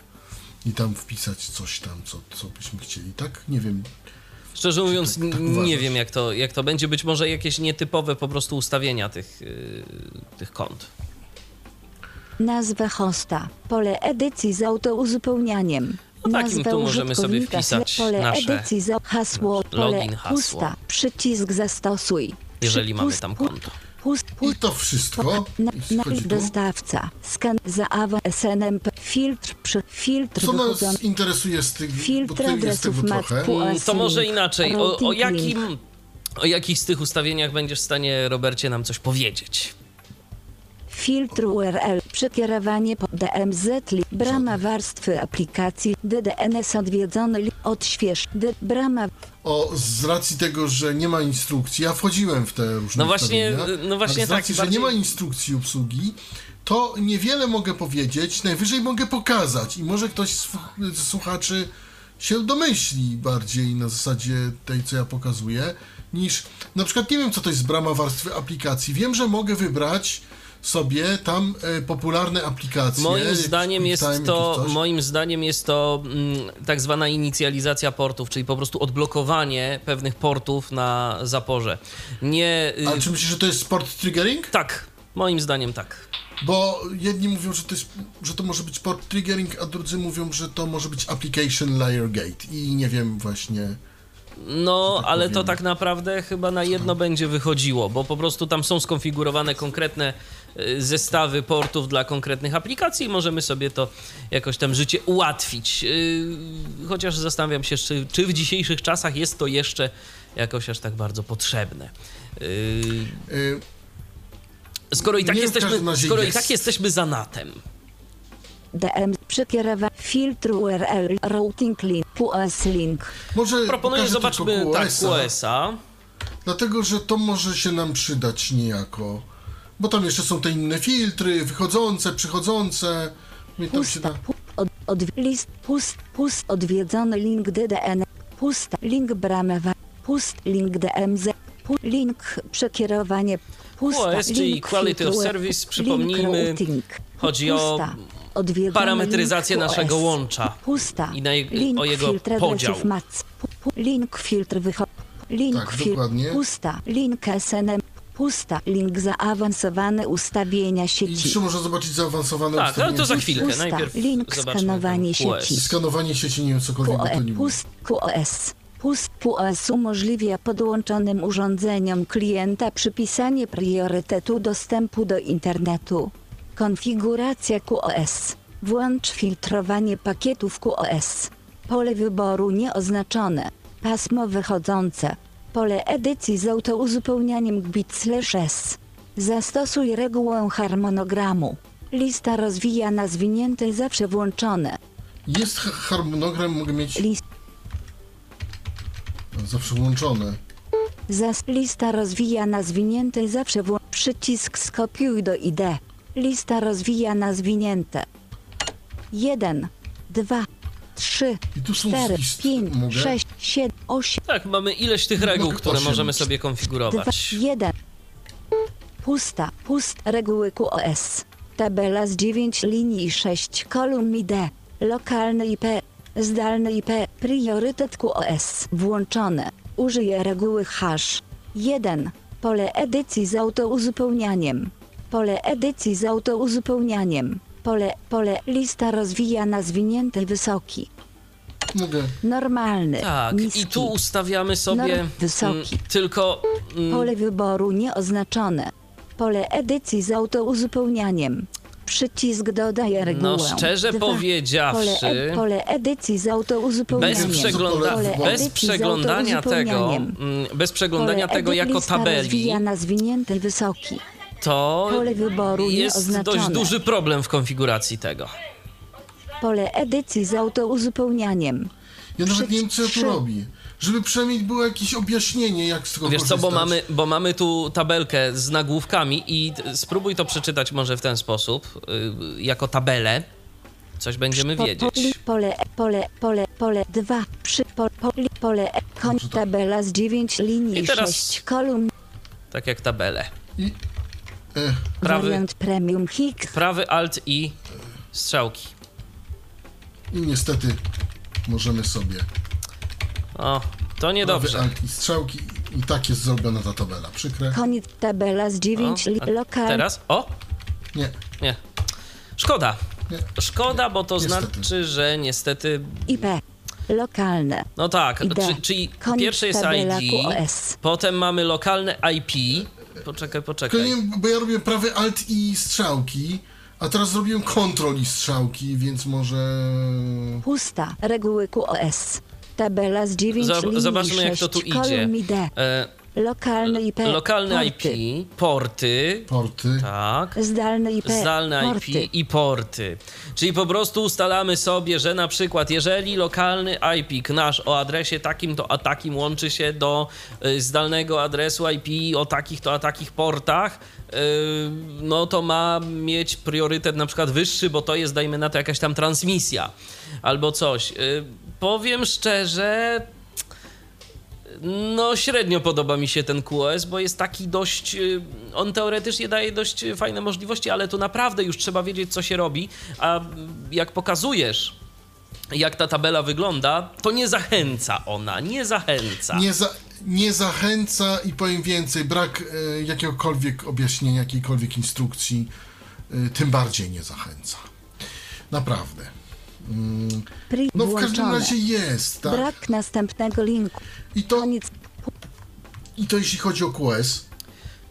I tam wpisać coś tam, co, co byśmy chcieli, tak? Nie wiem. Szczerze mówiąc, tak- tak nie wiem jak to, jak to będzie. Być może jakieś nietypowe po prostu ustawienia tych, yy, tych kont. Nazwę hosta, pole edycji z autouzupełnianiem. No takim Nazwę tu możemy sobie użytkownika, wpisać pole nasze edycji za hasło, pole login, hasło. pusta, przycisk zastosuj. Jeżeli mamy tam konto. Pust, I to wszystko. Na, na, chodzi tu. dostawca. Skan za AWA SNMP. Filtr przy filtr Co nas wychodzący. interesuje z tych, bo Filtr tutaj jest adresów tego mat trochę. Mm, To może inaczej. O, o, routing jakim, o jakich z tych ustawieniach będziesz w stanie, Robercie, nam coś powiedzieć? Filtr URL. Przekierowanie po DMZ. li- Brama warstwy aplikacji. DDNS odwiedzony. li- Odśwież. D, brama. O, z racji tego, że nie ma instrukcji, ja wchodziłem w te różne No właśnie, no właśnie ale z tak, racji, że bardziej- nie ma instrukcji obsługi, to niewiele mogę powiedzieć, najwyżej mogę pokazać i może ktoś z z słuchaczy się domyśli bardziej na zasadzie tej, co ja pokazuję, niż na przykład nie wiem, co to jest brama warstwy aplikacji. Wiem, że mogę wybrać sobie tam e, popularne aplikacje. Moim zdaniem jest to, moim zdaniem jest to mm, tak zwana inicjalizacja portów, czyli po prostu odblokowanie pewnych portów na zaporze. Nie. y, Ale czy myślisz, że to jest sport triggering? Tak, Moim zdaniem tak. Bo jedni mówią, że to, jest, że to może być port triggering, a drudzy mówią, że to może być application layer gate. I nie wiem właśnie. No, tak ale powiem. to tak naprawdę chyba na jedno będzie wychodziło, bo po prostu tam są skonfigurowane konkretne zestawy portów dla konkretnych aplikacji i możemy sobie to jakoś tam życie ułatwić. Y, Chociaż zastanawiam się, czy, czy w dzisiejszych czasach jest to jeszcze jakoś aż tak bardzo potrzebne. Y, Y, Skoro i tak, Nie, jesteśmy, skoro i jest. tak jesteśmy za NATem, DM przekierowanie filtr URL routing link QoS link. może proponuję zobaczmy tylko tak QoS-a. Dlatego, że to może się nam przydać niejako. Bo tam jeszcze są te inne filtry, wychodzące, przychodzące. I tam się Pusta. da... Pu, od, od, list. Pust. Pust. Odwiedzony link DDN. Pusta. Link bramewa. Pust. Link DMZ. Pu, link przekierowanie. Pusta. Czyli link Quality of Service, link przypomnijmy, routing. chodzi o Pusta. Odwiedzony parametryzację link naszego QoS. łącza Pusta. i na je- link o jego filtr podział. adresów mac. Pu, pu, link filtr wychod. Link Tak, filtr. dokładnie. Pusta. Link SNM. Pusta. Link zaawansowane ustawienia I sieci. jeszcze można zobaczyć zaawansowane Tak, ale ustawienia to za sieci. chwilkę. Pusta. Najpierw Link zobaczmy skanowanie ten QoS. sieci. Skanowanie sieci, nie wiem cokolwiek by to nie QoS. Pust QoS umożliwia podłączonym urządzeniom klienta przypisanie priorytetu dostępu do internetu. Konfiguracja QoS. Włącz filtrowanie pakietów QoS. Pole wyboru nieoznaczone. Pasmo wychodzące. Pole edycji z autouzupełnianiem gbit slash s. Zastosuj regułę harmonogramu. Lista rozwijana zwinięte zawsze włączone. Jest ha- harmonogram, mogę mieć List zawsze włączone. Zas lista rozwijana zwinięte zawsze wło- przycisk skopiuj do ID. Lista rozwijana zwinięte. 1, 2, 3, I tu są 4, list- 5, mogę? 6, 7, 8, Tak, mamy ileś tych reguł, które osiem. możemy sobie 2, konfigurować. 1. Pusta, pust, reguły QoS. Tabela z 9 linii i 6 kolumn ID. Lokalny IP, zdalny IP, priorytet QoS. Włączone. Użyję reguły hash. 1. Pole edycji z autouzupełnianiem. Pole edycji z autouzupełnianiem. Pole, pole, lista rozwijana zwinięty wysoki. Mogę. Normalny, Tak, niski. i tu ustawiamy sobie Norm wysoki. mm, tylko mm, Pole wyboru nieoznaczone. Pole edycji z autouzupełnianiem. Przycisk dodaje regułę. No, szczerze Dwa. powiedziawszy, Pole, e, pole edycji z autouzupełnianiem. bez, przegląda Pole bez przeglądania tego, mm, bez przeglądania Pole tego jako lista tabeli, rozwijana zwinięty wysoki. To Pole wyboru jest nieoznaczone. dość duży problem w konfiguracji tego. Pole edycji z autouzupełnianiem. Ja nawet nie wiem, co tu robię. Żeby przynajmniej było jakieś objaśnienie, jak z tego Wiesz co, bo mamy, bo mamy tu tabelkę z nagłówkami i spróbuj to przeczytać może w ten sposób, y, jako tabelę. Coś będziemy Po- wiedzieć. Pole, pole, pole, pole 2, przy, po, po, pole, e, koń, tabela z 9 linii I teraz- 6 kolumn, Tak jak tabelę. I... Prawy, wariant premium Higgs, prawy alt i strzałki. I niestety możemy sobie O, to prawy niedobrze. alt i strzałki i tak jest zrobiona ta tabela. Przykre? koniec tabela z 9 O, li, a lokal, teraz? O, Nie. nie. Szkoda. Nie. Szkoda, bo to Niestety. znaczy, że niestety. IP, lokalne, No tak, ID, czy, czyli koniec pierwsze jest tabela ID, QoS. potem mamy lokalne IP. Poczekaj, poczekaj. nie, bo ja robię prawy alt i strzałki, a teraz zrobiłem kontrol i strzałki, więc może... pusta, reguły QoS, tabela z 9 Zob- linii zobaczmy, i jak 6 to tu idzie. kolumn ID, E, lokalny IP, lokalny porty, IP, porty, Porty. tak. zdalny IP, Zdalne porty. IP i porty. Czyli po prostu ustalamy sobie, że na przykład jeżeli lokalny IP nasz o adresie takim to a takim łączy się do y, zdalnego adresu IP o takich to a takich portach, y, no to ma mieć priorytet na przykład wyższy, bo to jest dajmy na to jakaś tam transmisja albo coś. Y, Powiem szczerze, no, średnio podoba mi się ten QoS, bo jest taki dość. y, On teoretycznie daje dość fajne możliwości, ale tu naprawdę już trzeba wiedzieć, co się robi. A jak pokazujesz jak ta tabela wygląda, to nie zachęca ona, nie zachęca. Nie, za, nie zachęca i powiem więcej, brak e, jakiegokolwiek objaśnienia, jakiejkolwiek instrukcji, e, tym bardziej nie zachęca. Naprawdę. Mm, Pri No w każdym razie jest, tak? Brak następnego linku. I to, Koniec. I to jeśli chodzi o QS.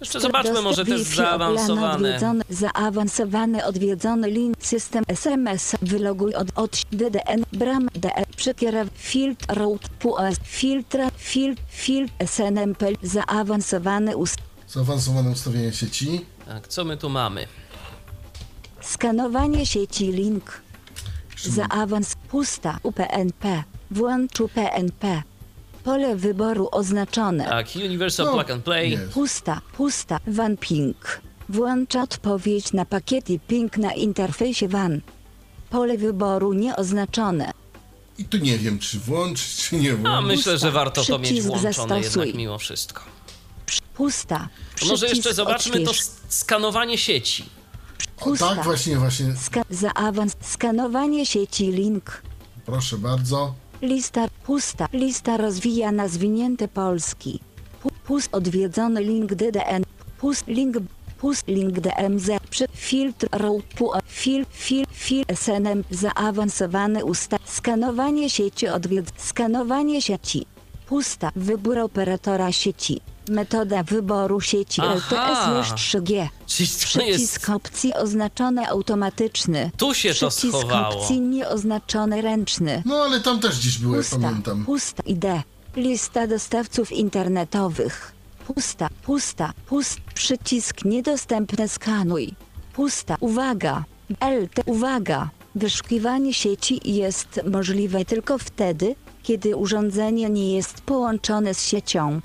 Jeszcze zobaczmy może też Wi-Fi, zaawansowane. odwiedzony, zaawansowany, odwiedzony link, system SMS, wyloguj od, od DDN, bram, DE, przekierow, filtr, route, PUS, filtra, filtr, filtr, SNMP, zaawansowany ust, Zaawansowane ustawienia sieci. Tak, co my tu mamy? skanowanie sieci link, zaawans, pusta, UPnP, włącz UPnP, pole wyboru oznaczone. Tak, Universal No, Plug and Play. Pusta, pusta, WAN Ping. Włącza odpowiedź na pakiety Ping na interfejsie WAN. Pole wyboru nieoznaczone. I tu nie wiem, czy włączyć, czy nie A włączyć. myślę, że warto to mieć Przycisk włączone zastosuj. jednak mimo wszystko. Pusta. Może jeszcze zobaczmy to odśwież. s- skanowanie sieci. O, pusta. tak, właśnie, właśnie. Ska- zaawans. Skanowanie sieci link. Proszę bardzo. Lista pusta. Lista rozwija nazwinięte Polski. Pu- Pust odwiedzony link DDN. Pust link Pust link DMZ. Przy filtr route pu- fil fil fil SNM zaawansowany usta. Skanowanie sieci odwiedz. Skanowanie sieci. Pusta. Wybór operatora sieci. Metoda wyboru sieci Aha. LTE 3G. Czyli to jest... Przycisk opcji oznaczony automatyczny. Tu się to Przycisk schowało. opcji nieoznaczony ręczny. No ale tam też gdzieś były, Pusta, pamiętam. pusta ID. Lista dostawców internetowych. Pusta, pusta, pust. Przycisk niedostępny skanuj. Pusta, uwaga. LT, uwaga. Wyszukiwanie sieci jest możliwe tylko wtedy, kiedy urządzenie nie jest połączone z siecią.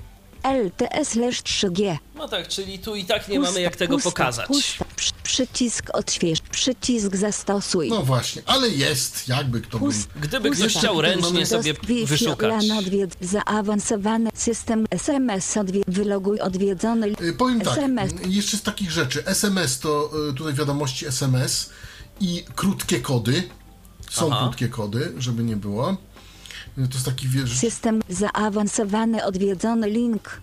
LTE/3G. No tak, czyli tu i tak nie mamy jak tego pusta, pokazać. Pusta. Przy, przycisk odśwież, przycisk zastosuj. No właśnie, ale jest, jakby kto był. Gdyby ktoś pusta. chciał ręcznie sobie wyszukać. LAN odwiedz, zaawansowany system SMS, odwie, wyloguj odwiedzony. Y, Powiem tak, SMS. jeszcze z takich rzeczy. SMS to y, tutaj wiadomości SMS i krótkie kody. Są Aha. krótkie kody, żeby nie było. To jest taki wiesz. System zaawansowany, odwiedzony link.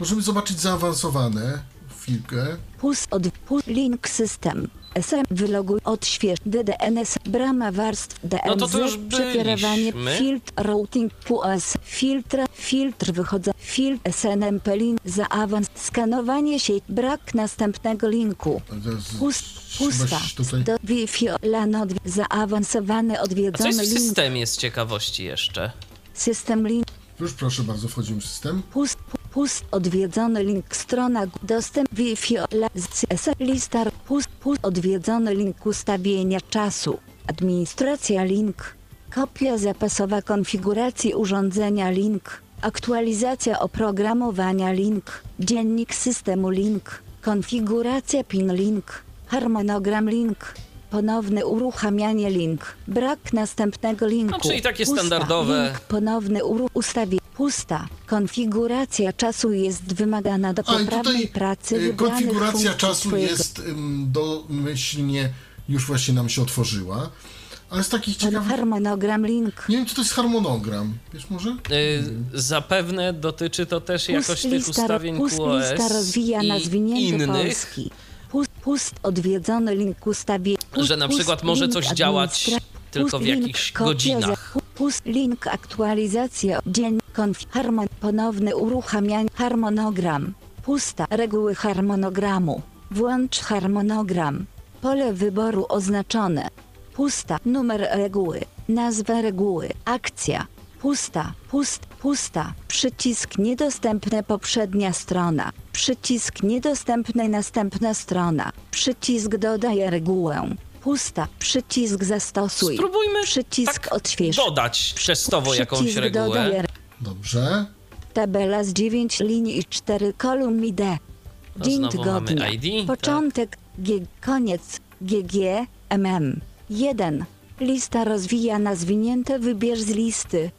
Możemy zobaczyć zaawansowane chwilkę. Pus, od, link system. SM, wyloguj, odśwież, DDNS, brama warstw, DMZ, No to to już przekierowanie, filtr, routing, PUS, filtr, filtr, wychodzę, filtr, SNMP, link, zaawans, skanowanie sieci, brak następnego linku. Pust, pusta. Do Wi-Fi, LAN, zaawansowany, A co jest odwiedzony w link. systemie z ciekawości jeszcze? System link. Już proszę bardzo, wchodzimy w system. Pust, pu- pust, odwiedzony link, strona, dostęp Wi-Fi, la, z- s- lista, pust, pust, odwiedzony link, ustawienia czasu, administracja link, kopia zapasowa konfiguracji urządzenia link, aktualizacja oprogramowania link, dziennik systemu link, konfiguracja PIN link, harmonogram link, ponowne uruchamianie link, brak następnego linku. No, czyli takie Pusta, standardowe. Link, ponowny uruch ustawie pusta. Konfiguracja czasu jest wymagana do poprawnej tutaj pracy y, wybranych konfiguracja czasu twojego jest ym, domyślnie już właśnie nam się otworzyła. Ale z takich ciekawych. harmonogram link. Nie wiem, co to jest harmonogram. Wiesz może? Y, zapewne dotyczy to też jakoś Pust tych lista, ustawień pust QoS lista rozwija i innych, Polski. Pust, pust odwiedzony link ustawie. Że na przykład może coś działać tylko w jakichś godzinach. link aktualizacja dzień konf harmon ponowne uruchamianie harmonogram. Pusta reguły harmonogramu. Włącz harmonogram. Pole wyboru oznaczone. Pusta numer reguły. Nazwa reguły. Akcja. Pusta, pust, pusta. Przycisk niedostępne poprzednia strona. Przycisk niedostępny następna strona. Przycisk dodaj regułę. Pusta. Przycisk zastosuj. Spróbujmy Przycisk tak odśwież. dodać testowo jakąś regułę. dodaj re- Dobrze. Tabela z 9 linii i 4 kolumn ID. To Dzień tygodnia. ID, Początek G, koniec GG MM. 1. Lista rozwija nazwinięte wybierz z listy.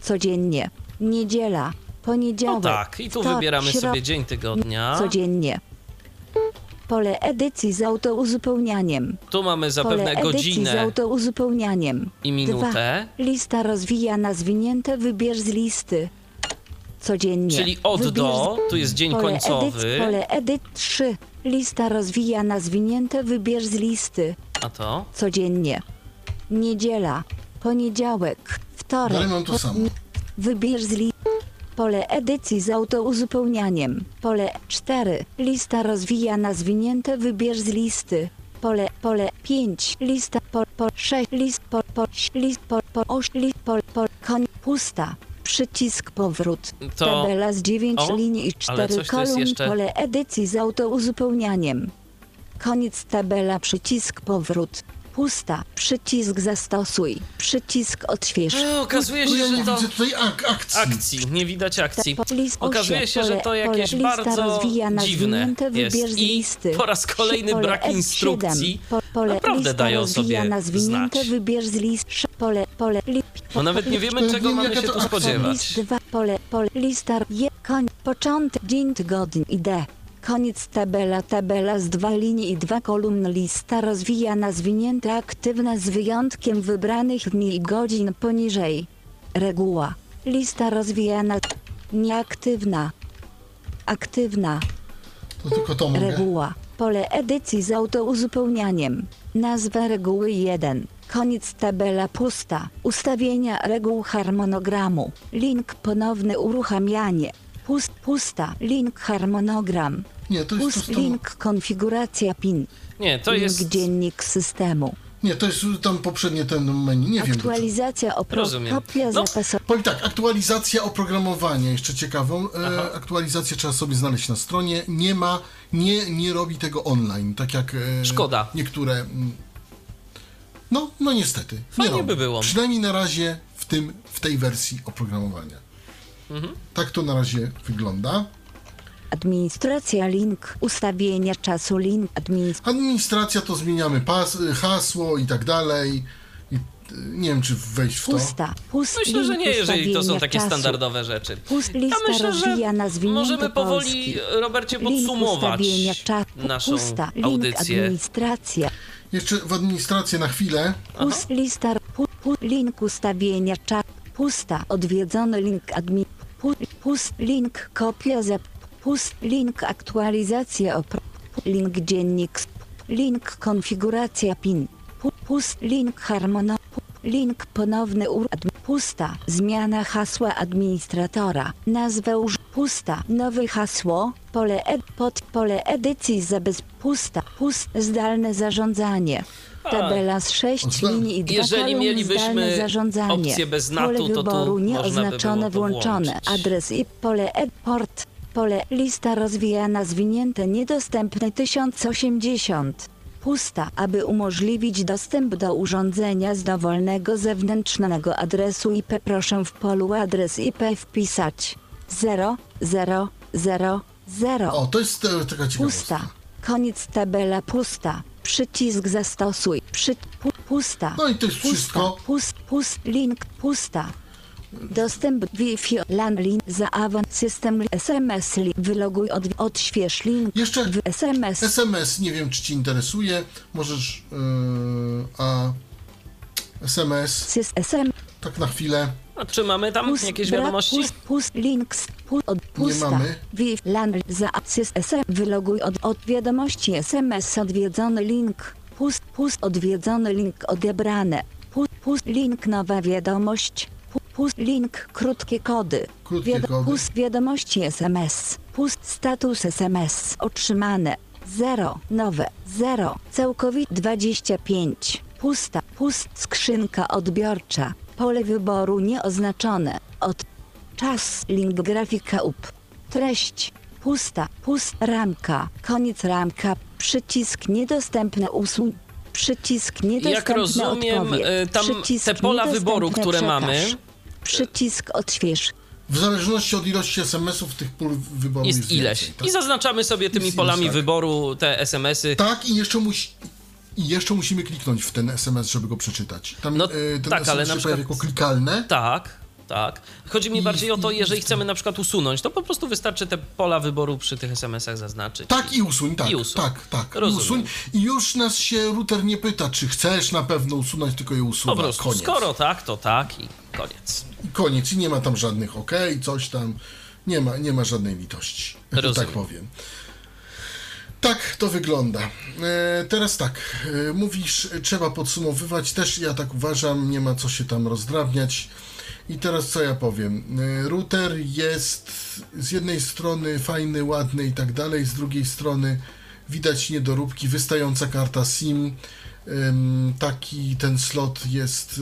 Codziennie. Niedziela. No Poniedziałek. tak, i tu wtorek, wybieramy środ- sobie dzień tygodnia. Codziennie. Pole edycji z autouzupełnianiem. Tu mamy Pole zapewne edycji z godzinę autouzupełnianiem. i minutę. Dwa. Lista rozwija na zwinięte wybierz z listy. Codziennie. Czyli od Wybierz do, z- tu jest dzień pole końcowy. Edyt, pole edyt 3. Lista rozwija na zwinięte wybierz z listy. A to? Codziennie. Niedziela. Poniedziałek. Wtorek. Dalej mam to samo. Wybierz z listy. Pole edycji z autouzupełnianiem. Pole 4. Lista rozwija na zwinięte wybierz z listy. Pole, pole 5. Lista, po, po 6. List, po, po, list, po, po 8. List, po, po, koń, pusta. Przycisk powrót. To- Tabela z 9 O, linii i ale 4 coś tu jest kolumn. jeszcze- Pole edycji z autouzupełnianiem. Koniec tabela, przycisk powrót. Pusta. Przycisk zastosuj. Przycisk odśwież. E, okazuje się, że to widzę tutaj ak akcji. akcji, nie widać akcji. Okazuje się, że to jakieś bardzo dziwne jest. I listy. po raz kolejny brak F7, instrukcji naprawdę dają sobie znać. wybierz z list. Pole, pole, li, Bo nawet nie wiemy, Wiem, czego mamy się to tu spodziewać. List 2, pole, pole, lista, je, koń, początek, dzień, tygodni, id. Koniec tabela, tabela z dwa linii i dwa kolumn. Lista rozwija na zwinięte aktywne z wyjątkiem wybranych dni i godzin poniżej. Reguła. Lista rozwijana. Nieaktywna. Aktywna. To tylko to mogę. Reguła. Pole edycji z autouzupełnianiem. Nazwa reguły 1. Koniec tabela pusta. Ustawienia reguł harmonogramu. Link ponowne uruchamianie. Pust, pusta. Link harmonogram. Nie, to jest Pust, to, link konfiguracja PIN. Nie, to link jest... dziennik systemu. Nie, to jest tam poprzednie ten menu. Nie wiem. Aktualizacja opro... Rozumiem. Kopia No. zapasowa. Powiem tak, aktualizacja oprogramowania, jeszcze ciekawą. E, aktualizację trzeba sobie znaleźć na stronie. Nie ma, nie, nie robi tego online, tak jak e, Szkoda. niektóre. mm, No, no niestety. Fajnie by było. Przynajmniej na razie w, tym, w tej wersji oprogramowania. Mhm. Tak to na razie wygląda. Administracja link. Ustawienia czasu link. Administracja. Administracja to zmieniamy pas, hasło i tak dalej. I, y, nie wiem, czy wejść w to. Pusta. Pust, Myślę, że nie, jeżeli to są takie czasu. standardowe rzeczy. Pust Ja lista myślę, że możemy powoli. Robercie, Link podsumować naszą Pusta. Link audycję. administracja. Jeszcze w administrację na chwilę. Pust lista. Pu, pu, link ustawienia czatu. Pusta. Odwiedzony link admin. Pu, pust link kopia za. Pust link aktualizacja opro. Link dziennik. Link konfiguracja PIN. Pu, pust link harmono. pu, Link ponowny ur. Admi, pusta. Zmiana hasła administratora. Nazwę uż. Pusta. Nowe hasło. Pole ed, pod pole edycji zabez. Pusta. Pust. Zdalne zarządzanie. Tabela z sześć linii i dwa Jeżeli mielibyśmy zdalne zarządzanie. opcję bez NATO, pole to tu wyboru można by nieoznaczone było to włączone. włączyć. Adres i pole edport. Pole lista rozwijana zwinięte niedostępne 1080. Pusta, aby umożliwić dostęp do urządzenia z dowolnego zewnętrznego adresu IP proszę w polu adres IP wpisać 0, 0, 0, 0. O, to jest e, taka ciekawostka. Pusta. Koniec tabela pusta. Przycisk zastosuj. Przy, pu, pusta. No i to jest pusta. wszystko. Pust, pust, link, pusta. Dostęp Wi-Fi, LAN, link, zaawans, system, SMS, link, wyloguj, od, odśwież link, Jeszcze w SMS, SMS, nie wiem czy Ci interesuje. Możesz. Yy, a SMS, sys, SM, tak na chwilę. A czy mamy tam pust, jakieś brak, wiadomości? Pust, pust, links, pust, od, pusta. mamy. Wi-Fi, LAN, za, sys, SM, wyloguj, od, od wiadomości SMS, odwiedzony link, pust, pust, odwiedzony link, odebrane, pust, pust, link, nowa wiadomość, pu- pust, link, krótkie kody, Krótkie kody. pust, wiadomości SMS, pust, status SMS, otrzymane, 0, nowe, 0, całkowit 25, pusta, pust, skrzynka odbiorcza, pole wyboru nieoznaczone, od, czas, link grafika up, treść, pusta, pust, ramka, koniec ramka, przycisk niedostępne usług, przycisk niedostępne rozumiem, odpowiedź, y, tam przycisk te pola wyboru, które przekaż, mamy, Przycisk odśwież. W zależności od ilości SMS-ów tych pól wyboru jest, jest ileś. Więcej, tak? I zaznaczamy sobie tymi Jest polami ileś, tak. wyboru te SMS-y. tak, i jeszcze musi. I jeszcze musimy kliknąć w ten SMS, żeby go przeczytać. Tam No, e, ten tak, SMS ale na się przykład- pojawia jako klikalne. Tak. tak. Chodzi mi I- bardziej o to, i- jeżeli i- chcemy na przykład usunąć, to po prostu wystarczy te pola wyboru przy tych SMS-ach zaznaczyć. Tak i usuń, tak, I usuń. tak, tak. I Rozumiem. usuń. I już nas się router nie pyta, czy chcesz na pewno usunąć, tylko je usuwa. Po prostu, Koniec. skoro tak, to tak i koniec. I koniec. I nie ma tam żadnych ok, coś tam. Nie ma, nie ma żadnej litości, że Rozumiem. tak powiem. Tak to wygląda. E, teraz tak, e, mówisz, trzeba podsumowywać, też ja tak uważam, nie ma co się tam rozdrabniać. I teraz co ja powiem? E, router jest z jednej strony fajny, ładny i tak dalej, z drugiej strony widać niedoróbki, wystająca karta SIM, taki ten slot jest.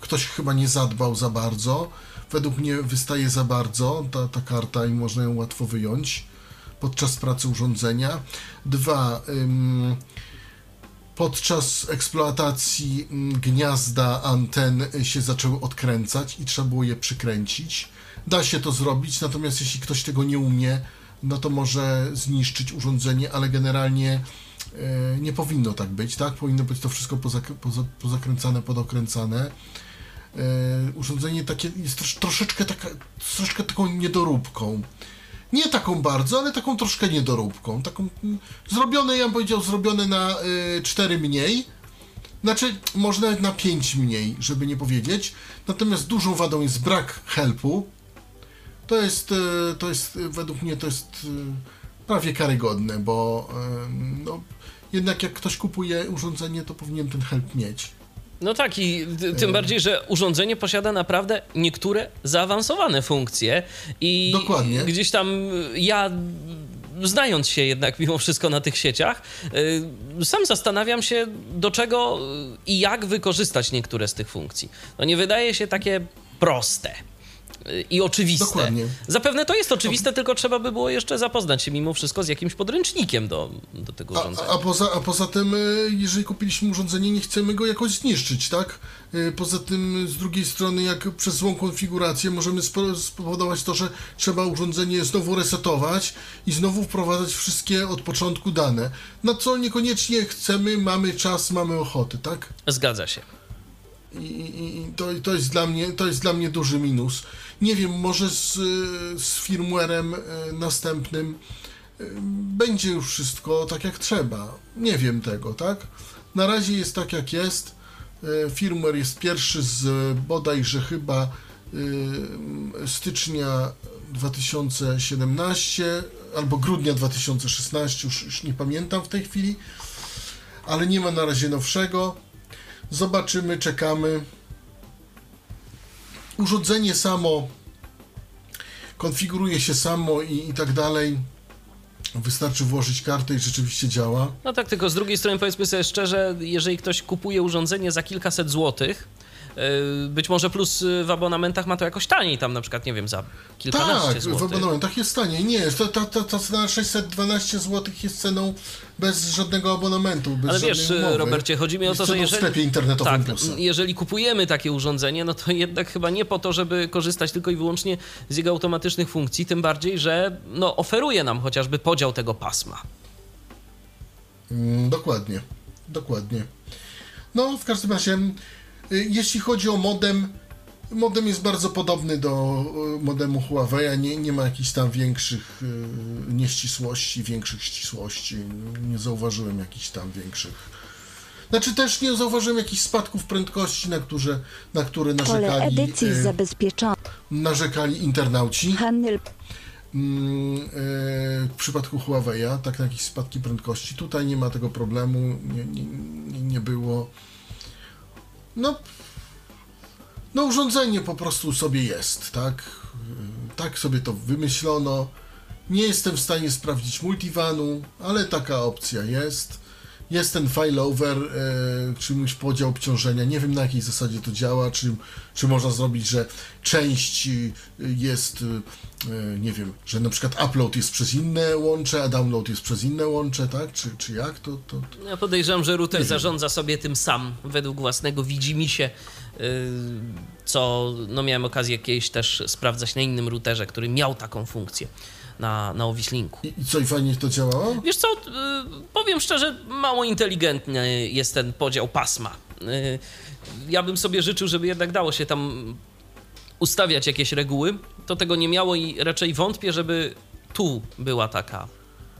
ktoś chyba nie zadbał za bardzo. Według mnie wystaje za bardzo ta, ta karta i można ją łatwo wyjąć podczas pracy urządzenia. Dwa. podczas eksploatacji gniazda anten się zaczęły odkręcać i trzeba było je przykręcić. Da się to zrobić, natomiast jeśli ktoś tego nie umie, no to może zniszczyć urządzenie, ale generalnie e, nie powinno tak być, tak? Powinno być to wszystko pozak poza pozakręcane, podokręcane. E, urządzenie takie jest trosz troszeczkę, taka, troszeczkę taką niedoróbką. Nie taką bardzo, ale taką troszkę niedoróbką. Taką mm, zrobione, ja bym powiedział, zrobione na y, 4 mniej. Znaczy, może nawet na 5 mniej, żeby nie powiedzieć. Natomiast dużą wadą jest brak helpu. To jest, e, to jest e, według mnie to jest e, prawie karygodne, bo e, no, jednak jak ktoś kupuje urządzenie, to powinien ten help mieć. No tak, i tym bardziej, że urządzenie posiada naprawdę niektóre zaawansowane funkcje i Dokładnie. gdzieś tam y, ja znając się jednak mimo wszystko na tych sieciach, y, sam zastanawiam się do czego i jak wykorzystać niektóre z tych funkcji. No nie wydaje się takie proste i oczywiste. Dokładnie. Zapewne to jest oczywiste, tylko trzeba by było jeszcze zapoznać się mimo wszystko z jakimś podręcznikiem do, do tego urządzenia. A, a, poza, a poza tym, e, jeżeli kupiliśmy urządzenie, nie chcemy go jakoś zniszczyć, tak? E, Poza tym, z drugiej strony, jak przez złą konfigurację możemy spo- spowodować to, że trzeba urządzenie znowu resetować i znowu wprowadzać wszystkie od początku dane. Na co niekoniecznie chcemy, mamy czas, mamy ochoty, tak? Zgadza się. I, i, to, to, jest dla mnie, to jest dla mnie duży minus. Nie wiem, może z, z firmwarem y, następnym y, będzie już wszystko tak jak trzeba. Nie wiem tego, tak? Na razie jest tak jak jest. Y, Firmware jest pierwszy z bodajże chyba stycznia 2017 albo grudnia 2016, już, już nie pamiętam w tej chwili, ale nie ma na razie nowszego. Zobaczymy, czekamy. Urządzenie samo konfiguruje się samo i, i tak dalej. Wystarczy włożyć kartę i rzeczywiście działa. No tak, tylko z drugiej strony powiedzmy sobie szczerze, jeżeli ktoś kupuje urządzenie za kilkaset złotych, być może plus yy, w abonamentach ma to jakoś taniej, tam na przykład, nie wiem, za kilkanaście Tak, w złotych. abonamentach jest taniej. Nie, ta, ta, ta, ta cena 612 zł jest ceną bez żadnego abonamentu, bez Ale wiesz, umowy. Robercie, chodzi mi o to, że jeżeli... w sklepie internetowym tak, Plusa. jeżeli kupujemy takie urządzenie, no to jednak chyba nie po to, żeby korzystać tylko i wyłącznie z jego automatycznych funkcji, tym bardziej, że no, oferuje nam chociażby podział tego pasma. Mm, dokładnie, dokładnie. No, w każdym razie, y, jeśli chodzi o modem, modem jest bardzo podobny do y, modemu Huawei, nie, nie ma jakichś tam większych y, nieścisłości, większych ścisłości. Nie zauważyłem jakichś tam większych. Znaczy też nie zauważyłem jakichś spadków prędkości, na które, na które Pole narzekali, edycji y, zabezpieczone. narzekali internauci. Handel Mm, e, w przypadku Huawei'a, tak na jakieś spadki prędkości. Tutaj nie ma tego problemu, nie, nie- nie było. No, no urządzenie po prostu sobie jest, tak? Tak sobie to wymyślono. Nie jestem w stanie sprawdzić multivanu, ale taka opcja jest. Jest ten failover, e, czymś podział obciążenia. Nie wiem na jakiej zasadzie to działa, czy, czy można zrobić, że część y, jest, y, nie wiem, że na przykład upload jest przez inne łącze, a download jest przez inne łącze, tak? Czy, czy jak? To, to, to... Ja podejrzewam, że router Nie wiem. zarządza sobie tym sam, według własnego widzimisię, yy, co no miałem okazję kiedyś też sprawdzać na innym routerze, który miał taką funkcję na, na Owislinku. I, co, i fajnie to działało? Wiesz co, yy, powiem szczerze, mało inteligentny jest ten podział pasma Y, ja bym sobie życzył, żeby jednak dało się tam ustawiać jakieś reguły. To tego nie miało i raczej wątpię, żeby tu była taka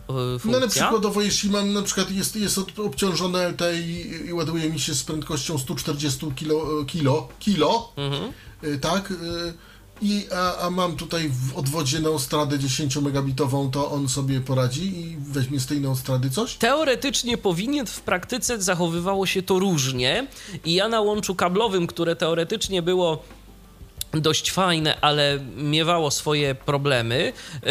funkcja. No ale przykładowo, jeśli mam na przykład jest, jest obciążone LTE i, i ładuje mi się z prędkością 140 kilo, kilo, kilo Mhm. y, tak, y, i, a, a mam tutaj w odwodzie neostradę 10 megabitową, to on sobie poradzi i weźmie z tej neostrady coś? Teoretycznie powinien, w praktyce zachowywało się to różnie i ja na łączu kablowym, które teoretycznie było dość fajne, ale miewało swoje problemy, yy,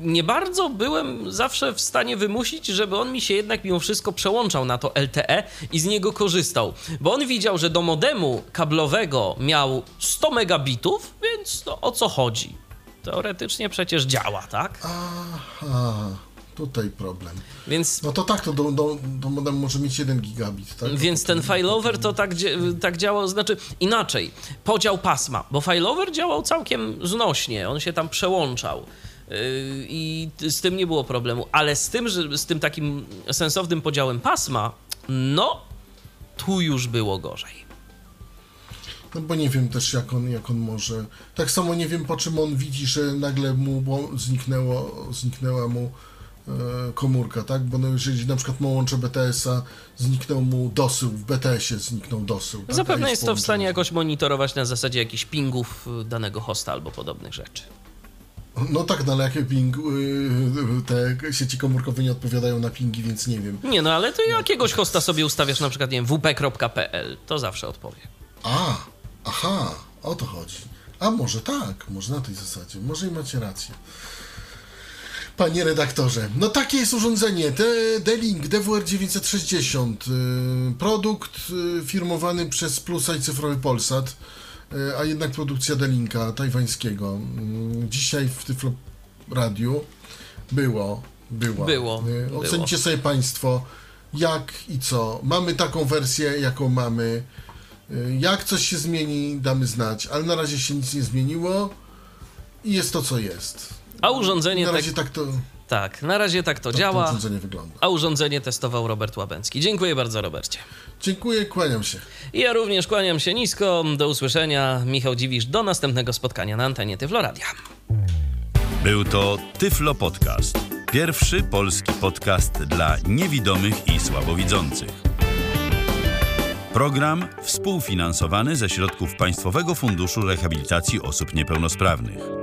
nie bardzo byłem zawsze w stanie wymusić, żeby on mi się jednak mimo wszystko przełączał na to LTE i z niego korzystał, bo on widział, że do modemu kablowego miał 100 megabitów, więc no, o co chodzi? Teoretycznie przecież działa, tak? Aha, tutaj problem. Więc No to tak, to do, do, do modem może mieć 1 gigabit, tak? Więc ten failover to tak, tak działał, znaczy inaczej, podział pasma, bo failover działał całkiem znośnie, on się tam przełączał yy, i z tym nie było problemu, ale z tym, że z tym takim sensownym podziałem pasma, no tu już było gorzej. No bo nie wiem też jak on, jak on może. Tak samo nie wiem po czym on widzi, że nagle mu zniknęło, zniknęła mu komórka, tak? Bo no, jeżeli na przykład ma łącze BTS-a, zniknął mu dosył, w BTS-ie zniknął dosył. tak? Zapewne jest to w stanie jakoś monitorować na zasadzie jakichś pingów y, danego hosta albo podobnych rzeczy. No tak, no ale jakie ping, y, te sieci komórkowe nie odpowiadają na pingi, więc nie wiem. Nie no, ale ty jakiegoś hosta sobie ustawiasz na przykład, nie wiem, wp.pl, to zawsze odpowie. A, aha, o to chodzi. A może tak, może na tej zasadzie, może i macie rację. Panie redaktorze, no takie jest urządzenie, D-Link DWR960, y, produkt y, firmowany przez Plusa i Cyfrowy Polsat, y, a jednak produkcja D-Linka tajwańskiego. Dzisiaj w Tyflo Radiu było, było. Było, Y, było. Sobie Państwo, jak i co. Mamy taką wersję, jaką mamy. Jak coś się zmieni, damy znać, ale na razie się nic nie zmieniło i jest to, co jest. A urządzenie Na tak, razie tak to, tak, na razie tak to tak to działa. urządzenie wygląda. a urządzenie testował Robert Łabęcki. Dziękuję bardzo, Robercie. Dziękuję, kłaniam się. I ja również kłaniam się nisko. Do usłyszenia. Michał Dziwisz. Do następnego spotkania na antenie Tyfloradia. Był to Tyflo Podcast. Pierwszy polski podcast dla niewidomych i słabowidzących. Program współfinansowany ze środków Państwowego Funduszu Rehabilitacji Osób Niepełnosprawnych.